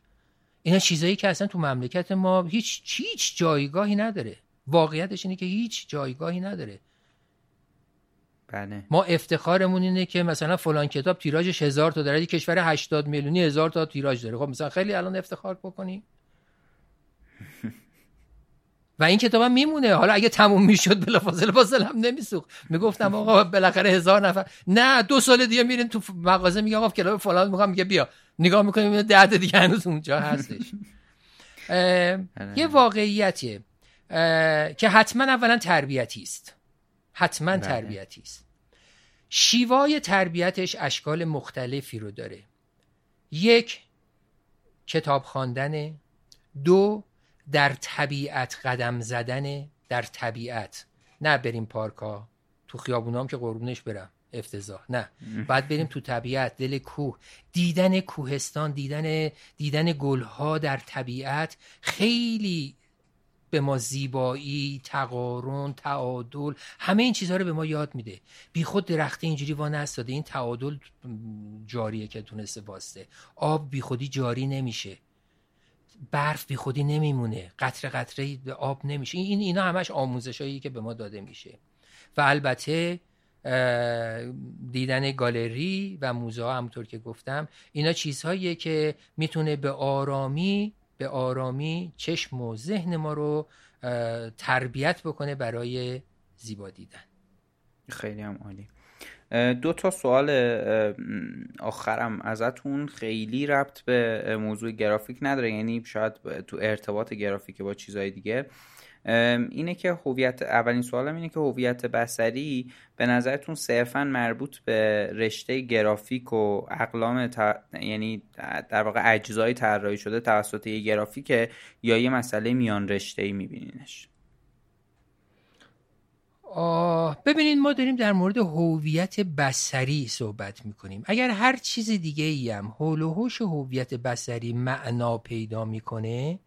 [SPEAKER 1] اینا چیزایی که اصلا تو مملکت ما هیچ هیچ جایگاهی نداره. واقعیتش اینه که هیچ جایگاهی نداره.
[SPEAKER 2] بله.
[SPEAKER 1] ما افتخارمون اینه که مثلا فلان کتاب تیراژش هزار تا داره کشور 80 میلیونی هزار تا تیراژ داره. خب مثلا خیلی الان افتخار بکنیم. و این کتابم میمونه. حالا اگه تموم می‌شد بلافاصله فاصله هم نمیسوخت. می‌گفتم آقا بالاخره هزار نفر. نه دو سال دیگه میرین تو مغازه میگه آقا کتاب فلان می‌خوام. میگه بیا. نگاه می‌کنیم ده دیگه هنوز اونجا هستش. یه واقعیتیه که حتما اولا تربیتی است. حتما بله. تربیتی است. شیوای تربیتش اشکال مختلفی رو داره. یک کتاب خواندن. دو در طبیعت قدم زدن در طبیعت. نه بریم پارکا تو خیابونام که قربونش برم. افتضاح. نه. باید بریم تو طبیعت. دل کوه. دیدن کوهستان دیدن دیدن گلها در طبیعت خیلی به ما زیبایی تقارن تعادل همه این چیزها رو به ما یاد میده. بی خود درخت اینجوری وا نستاده. این تعادل جاریه که تونسته واسطه. آب بی خودی جاری نمیشه. برف بی خودی نمیمونه. قطره قطره آب نمیشه. این اینا همش آموزشایی که به ما داده میشه. و البته دیدن گالری و موزه ها همونطور که گفتم اینا چیزهاییه که می‌تونه به آرامی به آرامی چشم و ذهن ما رو تربیت بکنه برای زیبا دیدن.
[SPEAKER 2] خیلی هم عالی. دو تا سوال آخرم ازتون. خیلی ربط به موضوع گرافیک نداره. یعنی شاید تو ارتباط گرافیک با چیزهای دیگه. اینه که هویت اولین سوالم اینه که هویت بسری به نظرتون صرفا مربوط به رشته گرافیک و اقلام یعنی در واقع اجزای طراحی شده توسط یه گرافیک یا یه مسئله میان رشته ای میبینینش
[SPEAKER 1] ببینید ما داریم در مورد هویت بسری صحبت می‌کنیم. اگر هر چیز دیگه ای هم حول و حوش هویت بسری معنا پیدا می‌کنه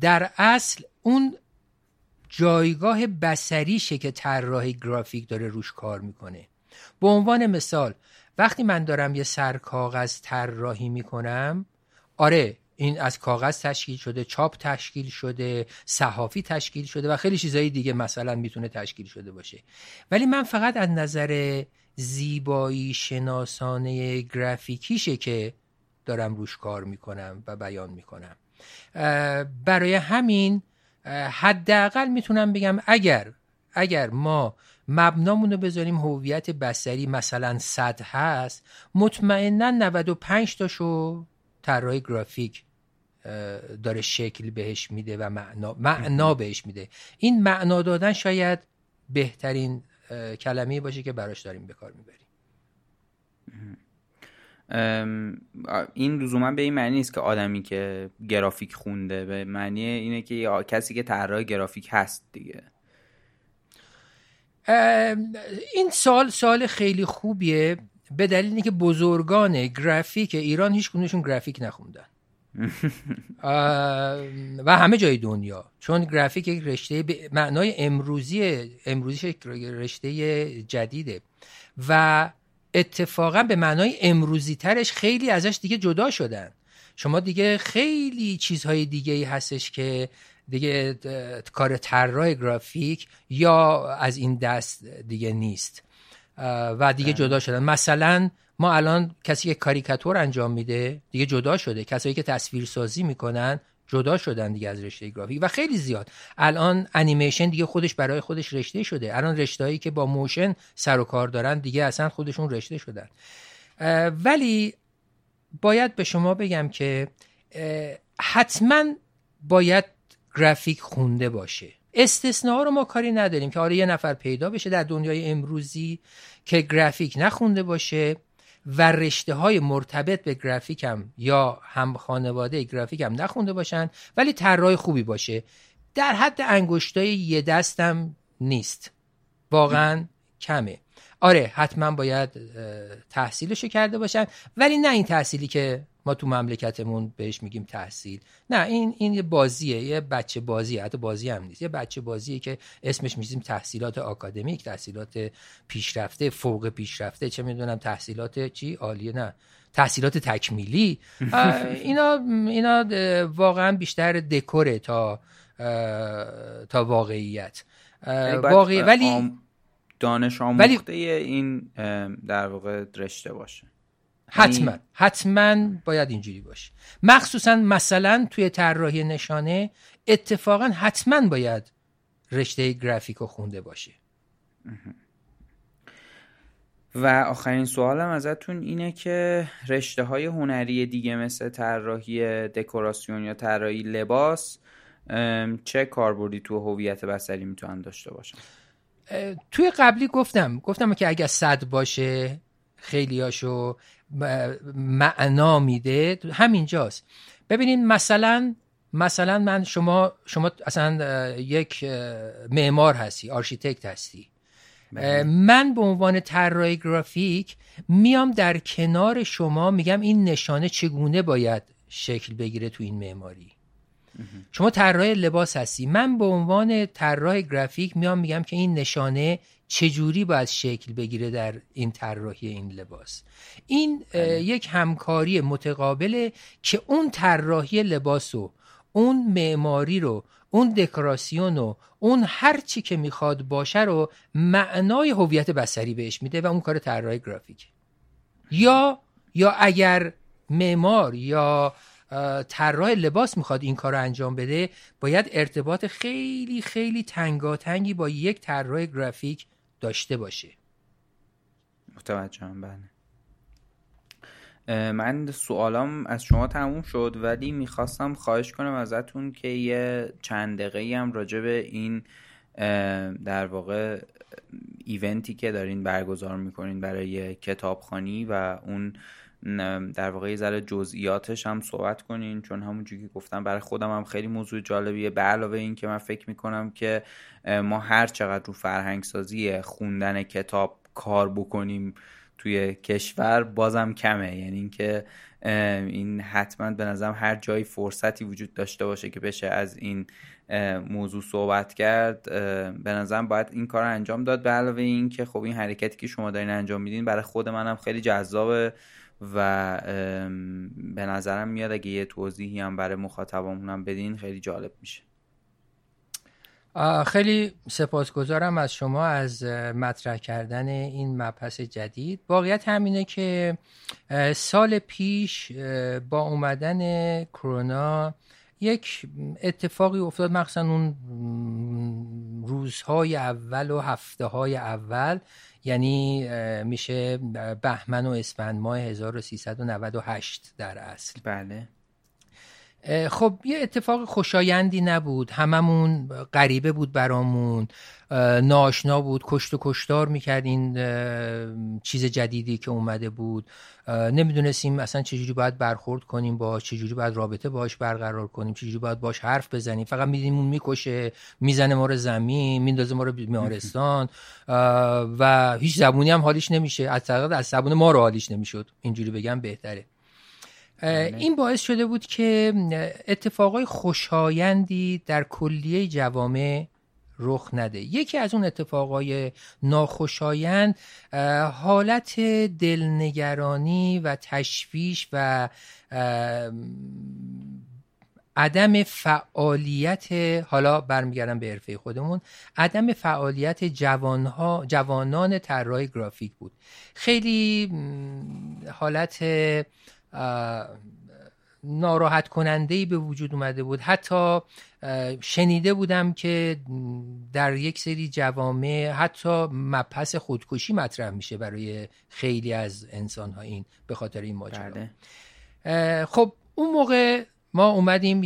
[SPEAKER 1] در اصل اون جایگاه بسریشه که طراح گرافیک داره روش کار می‌کنه. به عنوان مثال وقتی من دارم یه سر کاغذ طراحی می‌کنم آره این از کاغذ تشکیل شده چاپ تشکیل شده صحافی تشکیل شده و خیلی چیزهای دیگه مثلا می‌تونه تشکیل شده باشه. ولی من فقط از نظر زیبایی شناسانه گرافیکیشه که دارم روش کار می‌کنم و بیان می‌کنم. برای همین حداقل می‌تونم بگم اگر اگر ما مبنامون رو بذاریم هویت بسری مثلا 100 هست مطمئنا 95 تاشو طراح گرافیک داره شکل بهش میده و معنا, معنا بهش میده. این معنا دادن شاید بهترین کلمه باشه که براش داریم به کار می‌بریم.
[SPEAKER 2] این لزوما به این معنی نیست که آدمی که گرافیک خونده به معنی اینه که کسی که طراح گرافیک هست دیگه.
[SPEAKER 1] این سال سال خیلی خوبیه به دلیل اینکه بزرگان گرافیک ایران هیچ کنونشون گرافیک نخوندن. و همه جای دنیا. چون گرافیک یک رشته به معنای امروزی امروزی رشته جدیده. و اتفاقا به معنای امروزی ترش خیلی ازش دیگه جدا شدن. شما دیگه خیلی چیزهای دیگه ای هستش که دیگه کار طراح گرافیک یا از این دست دیگه نیست. و دیگه بله. جدا شدن. مثلا ما الان کسی که کاریکاتور انجام میده دیگه جدا شده. کسایی که تصویر سازی می‌کنن جدا شدن دیگه از رشته گرافیک و خیلی زیاد. الان انیمیشن دیگه خودش برای خودش رشته شده. الان رشتهایی که با موشن سر و کار دارن دیگه اصلا خودشون رشته شدن. ولی باید به شما بگم که حتما باید گرافیک خونده باشه. استثناء رو ما کاری نداریم که آره یه نفر پیدا بشه در دنیای امروزی که گرافیک نخونده باشه. و رشته های مرتبط به گرافیک هم یا هم خانواده گرافیک هم نخونده باشن ولی طراح خوبی باشه. در حد انگشتای یه دستم نیست. واقعا کمه. آره حتما باید تحصیلشو کرده باشن ولی نه این تحصیلی که ما تو مملکتمون بهش میگیم تحصیل. نه این این یه بازیه یه بچه بازیه حتی بازی هم نیست. یه بچه بازیه که اسمش میگیم تحصیلات آکادمیک تحصیلات پیشرفته فوق پیشرفته. چه می‌دونم تحصیلات چی؟ عالیه نه. تحصیلات تکمیلی. اینا اینا واقعا بیشتر دکوره تا تا واقعیت.
[SPEAKER 2] واقعی ولی دانش آموخته ولی... این در واقع رشته باشه.
[SPEAKER 1] حتما یعنی حتما باید اینجوری باشه. مخصوصا مثلا توی طراحی نشانه اتفاقا حتما باید رشته گرافیک رو خونده باشه.
[SPEAKER 2] و آخرین سوالم ازتون اینه که رشته های هنری دیگه مثل طراحی دکوراسیون یا طراحی لباس چه کاربردی تو هویت بصری می‌تونن داشته باشن؟
[SPEAKER 1] توی قبلی گفتم گفتم که اگر صد باشه خیلیاشو معنا میده. همینجاست ببینید مثلا مثلا من شما شما اصلا یک معمار هستی آرشیتکت هستی. بله. من به عنوان طراح گرافیک میام در کنار شما میگم این نشانه چگونه باید شکل بگیره تو این معماری. شما طراح لباس هستی. من به عنوان طراح گرافیک میام میگم که این نشانه چجوری باید شکل بگیره در این طراحی این لباس این بله. یک همکاری متقابله که اون طراحی لباس رو اون معماری رو اون دکوراسیون رو اون هر چی که می‌خواد باشه رو معنای هویت بصری بهش میده و اون کار طراحی گرافیک یا یا اگر معمار یا طراح لباس می‌خواد این کار رو انجام بده باید ارتباط خیلی خیلی تنگاتنگی با یک طراح گرافیک داشته باشه.
[SPEAKER 2] متوجهم بله. من سوالام از شما تموم شد ولی می‌خواستم خواهش کنم ازتون که یه چند دقیقه هم راجع به این در واقع ایونتی که دارین برگزار می‌کنین برای کتابخانی و اون در واقع ذره جزئیاتش هم صحبت کنین چون همونجوری که گفتم برای خودم هم خیلی موضوع جالبیه. به علاوه این که من فکر می‌کنم که ما هر چقدر رو فرهنگ سازی خوندن کتاب کار بکنیم توی کشور بازم کمه. یعنی اینکه این حتما به نظرم هر جایی فرصتی وجود داشته باشه که بشه از این موضوع صحبت کرد به نظرم باید این کار انجام داد. به علاوه این که خب این حرکتی که شما دارین انجام میدین برای خود منم خیلی جذابه. و به نظرم میاد اگه یه توضیحی هم برای مخاطبامونم بدین خیلی جالب میشه.
[SPEAKER 1] خیلی سپاسگزارم از شما از مطرح کردن این مبحث جدید. واقعیت همینه که سال پیش با اومدن کرونا یک اتفاقی افتاد مخصوصا اون روزهای اول و هفته های اول. یعنی میشه بهمن و اسفند ماه 1398 در اصل.
[SPEAKER 2] بله.
[SPEAKER 1] خب یه اتفاق خوشایندی نبود. هممون غریبه بود برامون. ناشنا بود. کشت و کشتار می‌کرد این چیز جدیدی که اومده بود. نمی‌دونستیم اصلا چجوری باید برخورد کنیم با چجوری باید رابطه باش برقرار کنیم چجوری باید باش حرف بزنیم. فقط میدیم اون می‌کشه می‌زنه ما رو زمین میندازه ما رو بیمارستان. و هیچ زبونی هم حالیش نمیشه. از از زبون ما رو حالیش نمی‌شد. اینجوری بگم بهتره. این باعث شده بود که اتفاقای خوشایندی در کلیه جوامع رخ نده. یکی از اون اتفاقای ناخوشایند حالت دلنگرانی و تشویش و عدم فعالیت حالا برمیگردم به عرفه خودمون عدم فعالیت جوانها جوانان طراح گرافیک بود. خیلی حالت ناراحت کننده ای به وجود اومده بود حتی شنیده بودم که در یک سری جوامع حتی مبحث خودکشی مطرح میشه برای خیلی از انسان ها این به خاطر این ماجرا بله. خب اون موقع ما اومدیم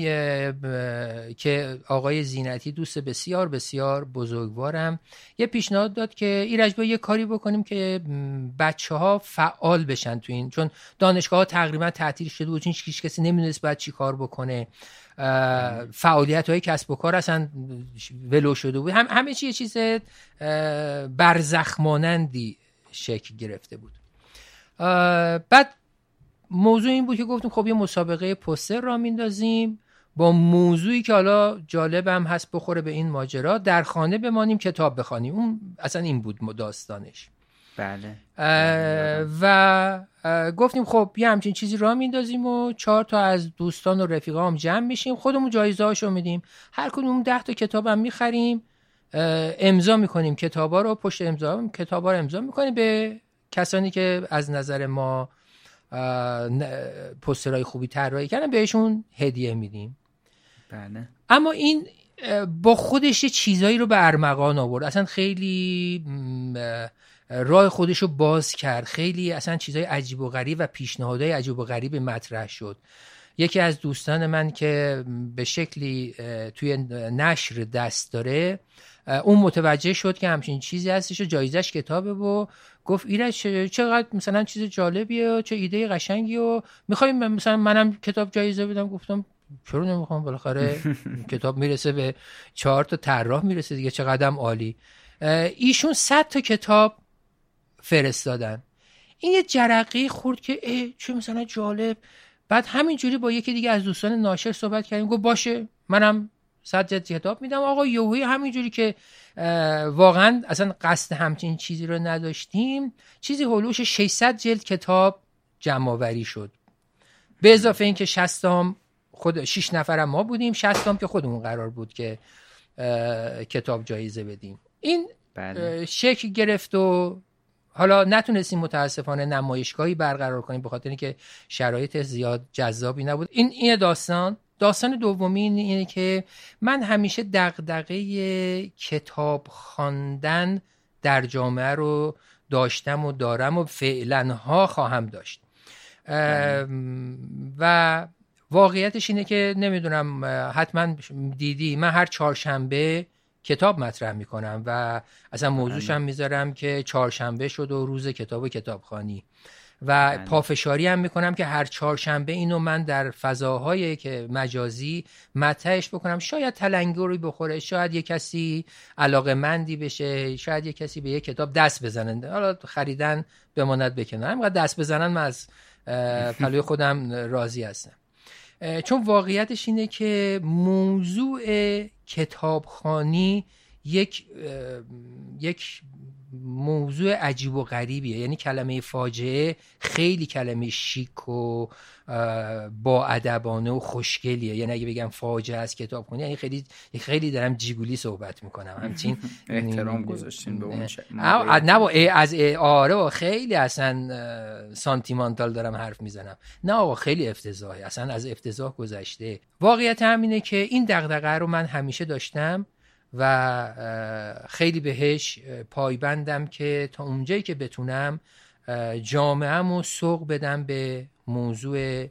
[SPEAKER 1] که آقای زینتی دوست بسیار بسیار بزرگوارم. یه پیشنهاد داد که ایرج با یه کاری بکنیم که بچه ها فعال بشن تو این چون دانشگاه ها تقریبا تعطیل شده بود هیچ کسی نمی‌دونست باید چی کار بکنه. فعالیت های کسب و کار اصلا ولو شده بود. هم همه چی چیز برزخمانندی شکل گرفته بود. بعد موضوع این بود که گفتیم خب یه مسابقه پوستر را میندازیم. با موضوعی که حالا جالبم هست بخوره به این ماجرا در خانه بمانیم کتاب بخوانیم. اون اصلا این بود داستانش.
[SPEAKER 2] بله.
[SPEAKER 1] و گفتیم خب یه همچین چیزی را میندازیم و چهار تا از دوستان و رفیقا هم جمع میشیم خودمون جایزه هاشو میدیم. هر کدوم ده تا کتاب هم می‌خریم. امضا می‌کنیم کتابا رو پشت امضا کتابا رو امضا می‌کنیم به کسانی که از نظر ما پسترهای خوبی طراحی کردن بهشون هدیه میدیم.
[SPEAKER 2] بله.
[SPEAKER 1] اما این با خودش یه چیزایی رو به ارمغان آورد. اصلا خیلی راه خودش رو باز کرد. خیلی اصلا چیزای عجیب و غریب و پیشنهادهای عجیب و غریب مطرح شد. یکی از دوستان من که به شکلی توی نشر دست داره اون متوجه شد که همچین چیزی هستش و جایزش کتابه و گفت ایرج چقدر مثلا چیز جالبیه و چه ایده قشنگی و می‌خوایم مثلا منم کتاب جایزه بدم. گفتم چرا نمی‌خوام؟ بالاخره کتاب می‌رسه به چهار تا طراح می‌رسه دیگه چقدر عالی. ایشون صد تا کتاب فرستادن. این یه جرقه خورد که اه چه مثلا جالب. بعد همینجوری با یکی دیگه از دوستان ناشر صحبت کردیم. گفت باشه منم صد جد کتاب میدم. آقا یوهی همینجوری که واقعا اصلا قصد همچین چیزی رو نداشتیم. چیزی هلوش 600 جلد کتاب جمع شد. به اضافه اینکه 60 هم خود 6 نفر ما بودیم. 60 هم که خودمون قرار بود که کتاب جایزه بدیم. این بله. شکل گرفت و حالا نتونستیم متاسفانه نمایشگاهی برقرار کنیم به خاطر اینکه شرایط زیاد جذابی نبود. این این داستان داستان دومی اینه که من همیشه دغدغه کتاب خواندن در جامعه رو داشتم و دارم و فعلا ها خواهم داشت. و واقعیتش اینه که نمی‌دونم حتما دیدی من هر چهارشنبه کتاب مطرح می‌کنم و اصلا موضوعشم می‌ذارم که چهارشنبه شد و روز کتاب و کتابخانی و بله. پافشاری هم می‌کنم که هر چهارشنبه اینو من در فضاهای که مجازی مطرحش بکنم. شاید تلنگری بخوره شاید یه کسی علاقه مندی بشه شاید یه کسی به یه کتاب دست بزنه. حالا خریدن بماند بکنم اینقدر دست بزنن من از پلوی خودم راضی هستم. چون واقعیتش اینه که موضوع کتابخانی یک یک موضوع عجیب و غریبیه. یعنی کلمه فاجعه خیلی کلمه شیک و با ادبانه و خوشگلیه. یعنی اگه بگم فاجعه از کتاب خونی یعنی خیلی خیلی دارم جیگولی صحبت می‌کنم. همچین
[SPEAKER 2] احترام گذاشتین به اون
[SPEAKER 1] نه از آره خیلی اصلا سانتیمانتال دارم حرف می‌زنم. نه آقا خیلی افتضاحه. اصلا از افتضاح گذشته. واقعیت همینه که این دغدغه رو من همیشه داشتم. و خیلی بهش پایبندم که تا اونجایی که بتونم جامعه و سوق بدم به موضوع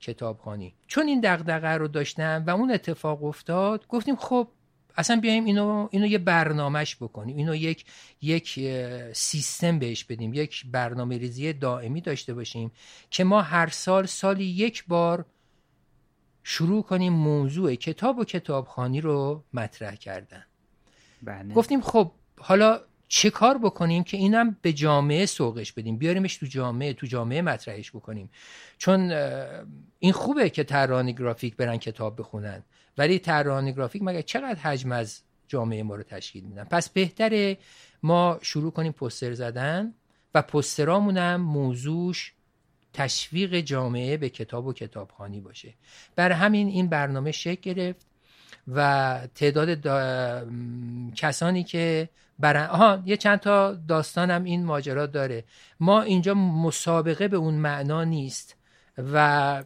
[SPEAKER 1] کتابخانی. چون این دغدغه رو داشتم و اون اتفاق افتاد گفتیم خب اصلا بیایم اینو اینو یه برنامهش بکنیم. اینو یک یک سیستم بهش بدیم. یک برنامه ریزی دائمی داشته باشیم که ما هر سال سالی یک بار شروع کنیم موضوع کتاب و کتابخانی رو مطرح کردن. بله. گفتیم خب حالا چه کار بکنیم که اینم به جامعه سوقش بدیم؟ بیاریمش تو جامعه تو جامعه مطرحش بکنیم. چون این خوبه که طراحان گرافیک برن کتاب بخونن. ولی طراحان گرافیک مگه چقدر حجم از جامعه ما رو تشکیل میدن؟ پس بهتره ما شروع کنیم پستر زدن و پسترامونم موضوعش تشویق جامعه به کتاب و کتابخانی باشه. بر همین این برنامه شکل گرفت و تعداد کسانی که برن... آها یه چند تا داستانم این ماجرا داره. ما اینجا مسابقه به اون معنا نیست و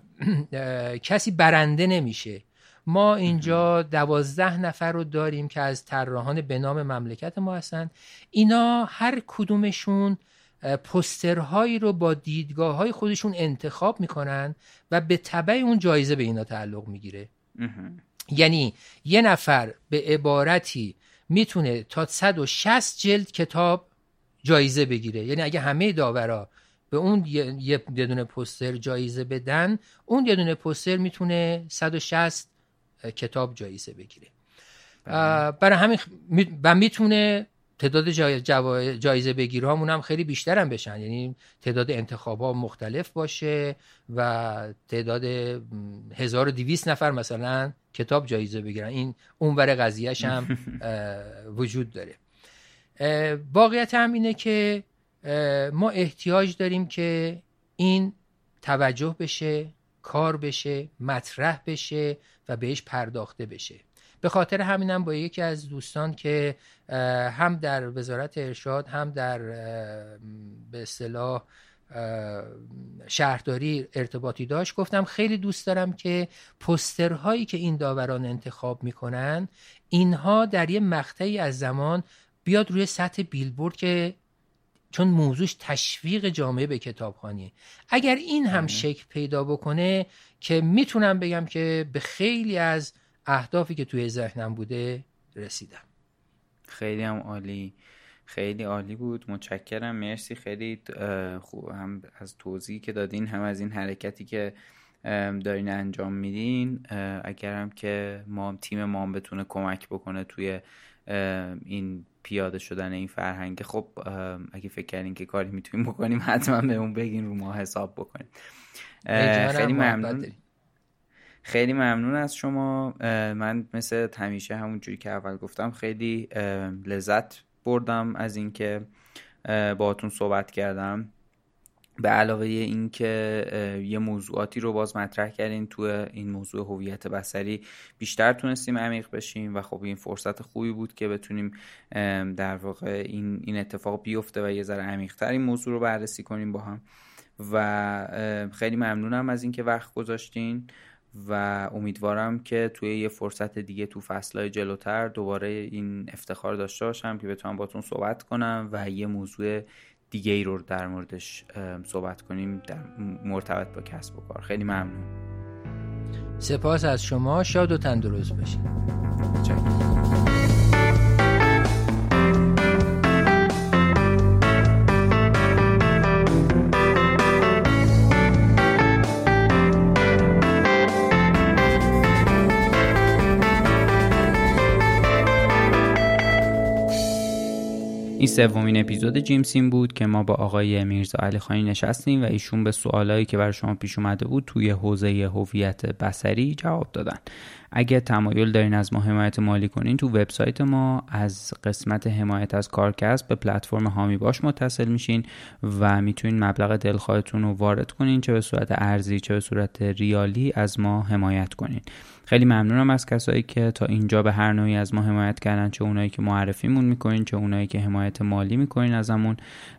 [SPEAKER 1] کسی برنده نمیشه. ما اینجا دوازده نفر رو داریم که از طراحان به نام مملکت ما هستن. اینا هر کدومشون پسترهایی رو با دیدگاه های خودشون انتخاب می‌کنن و به طبع اون جایزه به اینا تعلق می‌گیره. یعنی یه نفر به عبارتی می‌تونه تا 160 جلد کتاب جایزه بگیره. یعنی اگه همه داورا به اون یه دونه پستر جایزه بدن اون یه دونه پستر می‌تونه 160 کتاب جایزه بگیره. بله. برای همین و می‌تونه تعداد جایزه بگیرهامون هم خیلی بیشتر هم بشن. یعنی تعداد انتخاب ها مختلف باشه و تعداد 1200 نفر مثلا کتاب جایزه بگیرن. این اونور قضیهش هم وجود داره. واقعیت هم اینه که ما احتیاج داریم که این توجه بشه کار بشه مطرح بشه و بهش پرداخته بشه. به خاطر همینم با یکی از دوستان که هم در وزارت ارشاد هم در به اصطلاح شهرداری ارتباطی داشت گفتم خیلی دوست دارم که پسترهایی که این داوران انتخاب می‌کنن اینها در یه مقطعی از زمان بیاد روی سطح بیلبورد که چون موضوعش تشویق جامعه به کتابخانی اگر این هم بله. شکل پیدا بکنه که می‌تونم بگم که به خیلی از اهدافی که توی ذهنم بوده رسیدم.
[SPEAKER 2] خیلی هم عالی. خیلی عالی بود. متشکرم. مرسی. خیلی خوب. هم از توضیحی که دادین هم از این حرکتی که دارین انجام میدین. اگرم که ما تیم ما بتونه کمک بکنه توی این پیاده شدن این فرهنگ. خب اگه فکر کردین که کاری می‌تونیم بکنیم حتما به اون بگین رو ما حساب بکنیم. خیلی ممنون. خیلی ممنون از شما. من مثل همیشه همون جوری که اول گفتم خیلی لذت بردم از اینکه باهاتون صحبت کردم. به علاوه اینکه یه موضوعاتی رو باز مطرح کردین تو این موضوع هویت بصری بیشتر تونستیم عمیق بشیم و خب این فرصت خوبی بود که بتونیم در واقع این این اتفاق بیفته و یه ذره عمیق‌تر این موضوع رو بررسی کنیم با هم. و خیلی ممنونم از اینکه وقت گذاشتین. و امیدوارم که توی یه فرصت دیگه تو فصلهای جلوتر دوباره این افتخار داشته باشم که بتونم باتون صحبت کنم و یه موضوع دیگه ای رو در موردش صحبت کنیم در مرتبط با کسب و کار. خیلی ممنون.
[SPEAKER 1] سپاس از شما. شاد و تندرست باشید.
[SPEAKER 2] این سومین اپیزود جیمسین بود که ما با آقای میرزا علی خانی نشستیم و ایشون به سوالایی که برای شما پیش اومده بود توی حوزه هویت بسری جواب دادن. اگه تمایل دارین از ما حمایت مالی کنین تو وبسایت ما از قسمت حمایت از کارکسب به پلتفرم هامی باش متصل میشین و می‌تونین مبلغ دلخواهتون رو وارد کنین چه به صورت ارزی چه به صورت ریالی از ما حمایت کنین. خیلی ممنونم از کسایی که تا اینجا به هر نوعی از ما حمایت کردن چه اونایی که معرفیمون می‌کنین چه اونایی که حمایت مالی می‌کنین ازمون.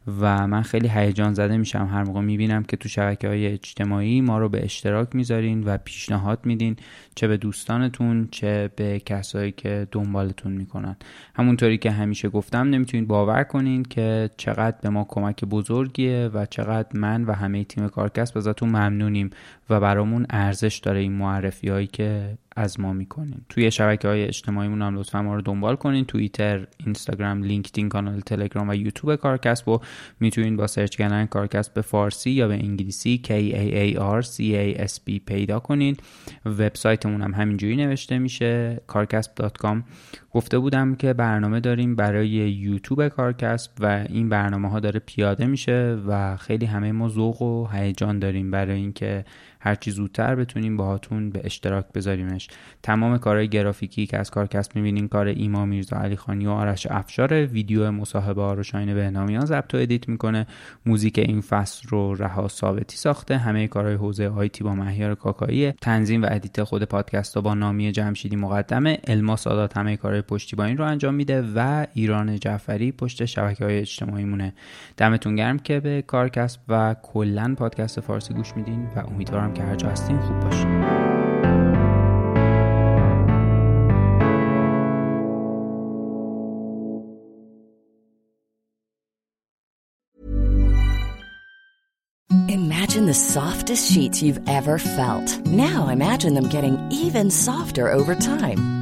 [SPEAKER 2] و من خیلی هیجان زده میشم هر موقع می‌بینم که تو شبکه های اجتماعی ما رو به اشتراک می‌ذارین و پیشنهاد میدین چه به دوستانتون چه به کسایی که دنبالتون می‌کنن. همونطوری که همیشه گفتم نمی‌تونید باور کنین که چقدر به ما کمک بزرگیه و چقدر من و همه تیم کارکسب ازتون ممنونیم و برامون ارزش داره این معرفی هایی که از ما می‌کنین. توی شبکه های اجتماعیمون هم لطفا ما رو دنبال کنین. توییتر اینستاگرام لینکدین کانال تلگرام و یوتیوب کارکسب و می‌تونین با search کردن کارکسب به فارسی یا به انگلیسی K A A R C A S B پیدا کنین. وبسایتمون هم همینجوری نوشته میشه kaarcasb.com گفته بودم که برنامه داریم برای یوتیوب کارکسب و این برنامه ها داره پیاده میشه و خیلی همه ما ذوق و هیجان داریم برای اینکه هرچی زودتر بتونیم باهاتون به اشتراک بذاریمش. تمام کارهای گرافیکی که از کارکسب می‌بینین کار ایما میرزا علی خانی و آرش افشار ویدیو مصاحبه ها رو شاین بهنامیان ضبط و edit می‌کنه. موزیک این فصل رو رها ثابتی ساخته. همه کارهای حوزه IT با مهیار کاکایی. تنظیم و edit خود پادکست با نامی جمشیدی مقدمه. الما سادات همه کارهای پشتیبانی رو انجام میده و ایران جعفری پشت شبکه های اجتماعی مونه. دمتون گرم که به کارکسب و کلا پادکست فارسی گوش میدین و امیدوارم که هر جا هستین خوب باشین
[SPEAKER 4] Imagine the softest sheets you've ever felt. Now imagine them getting even softer over time.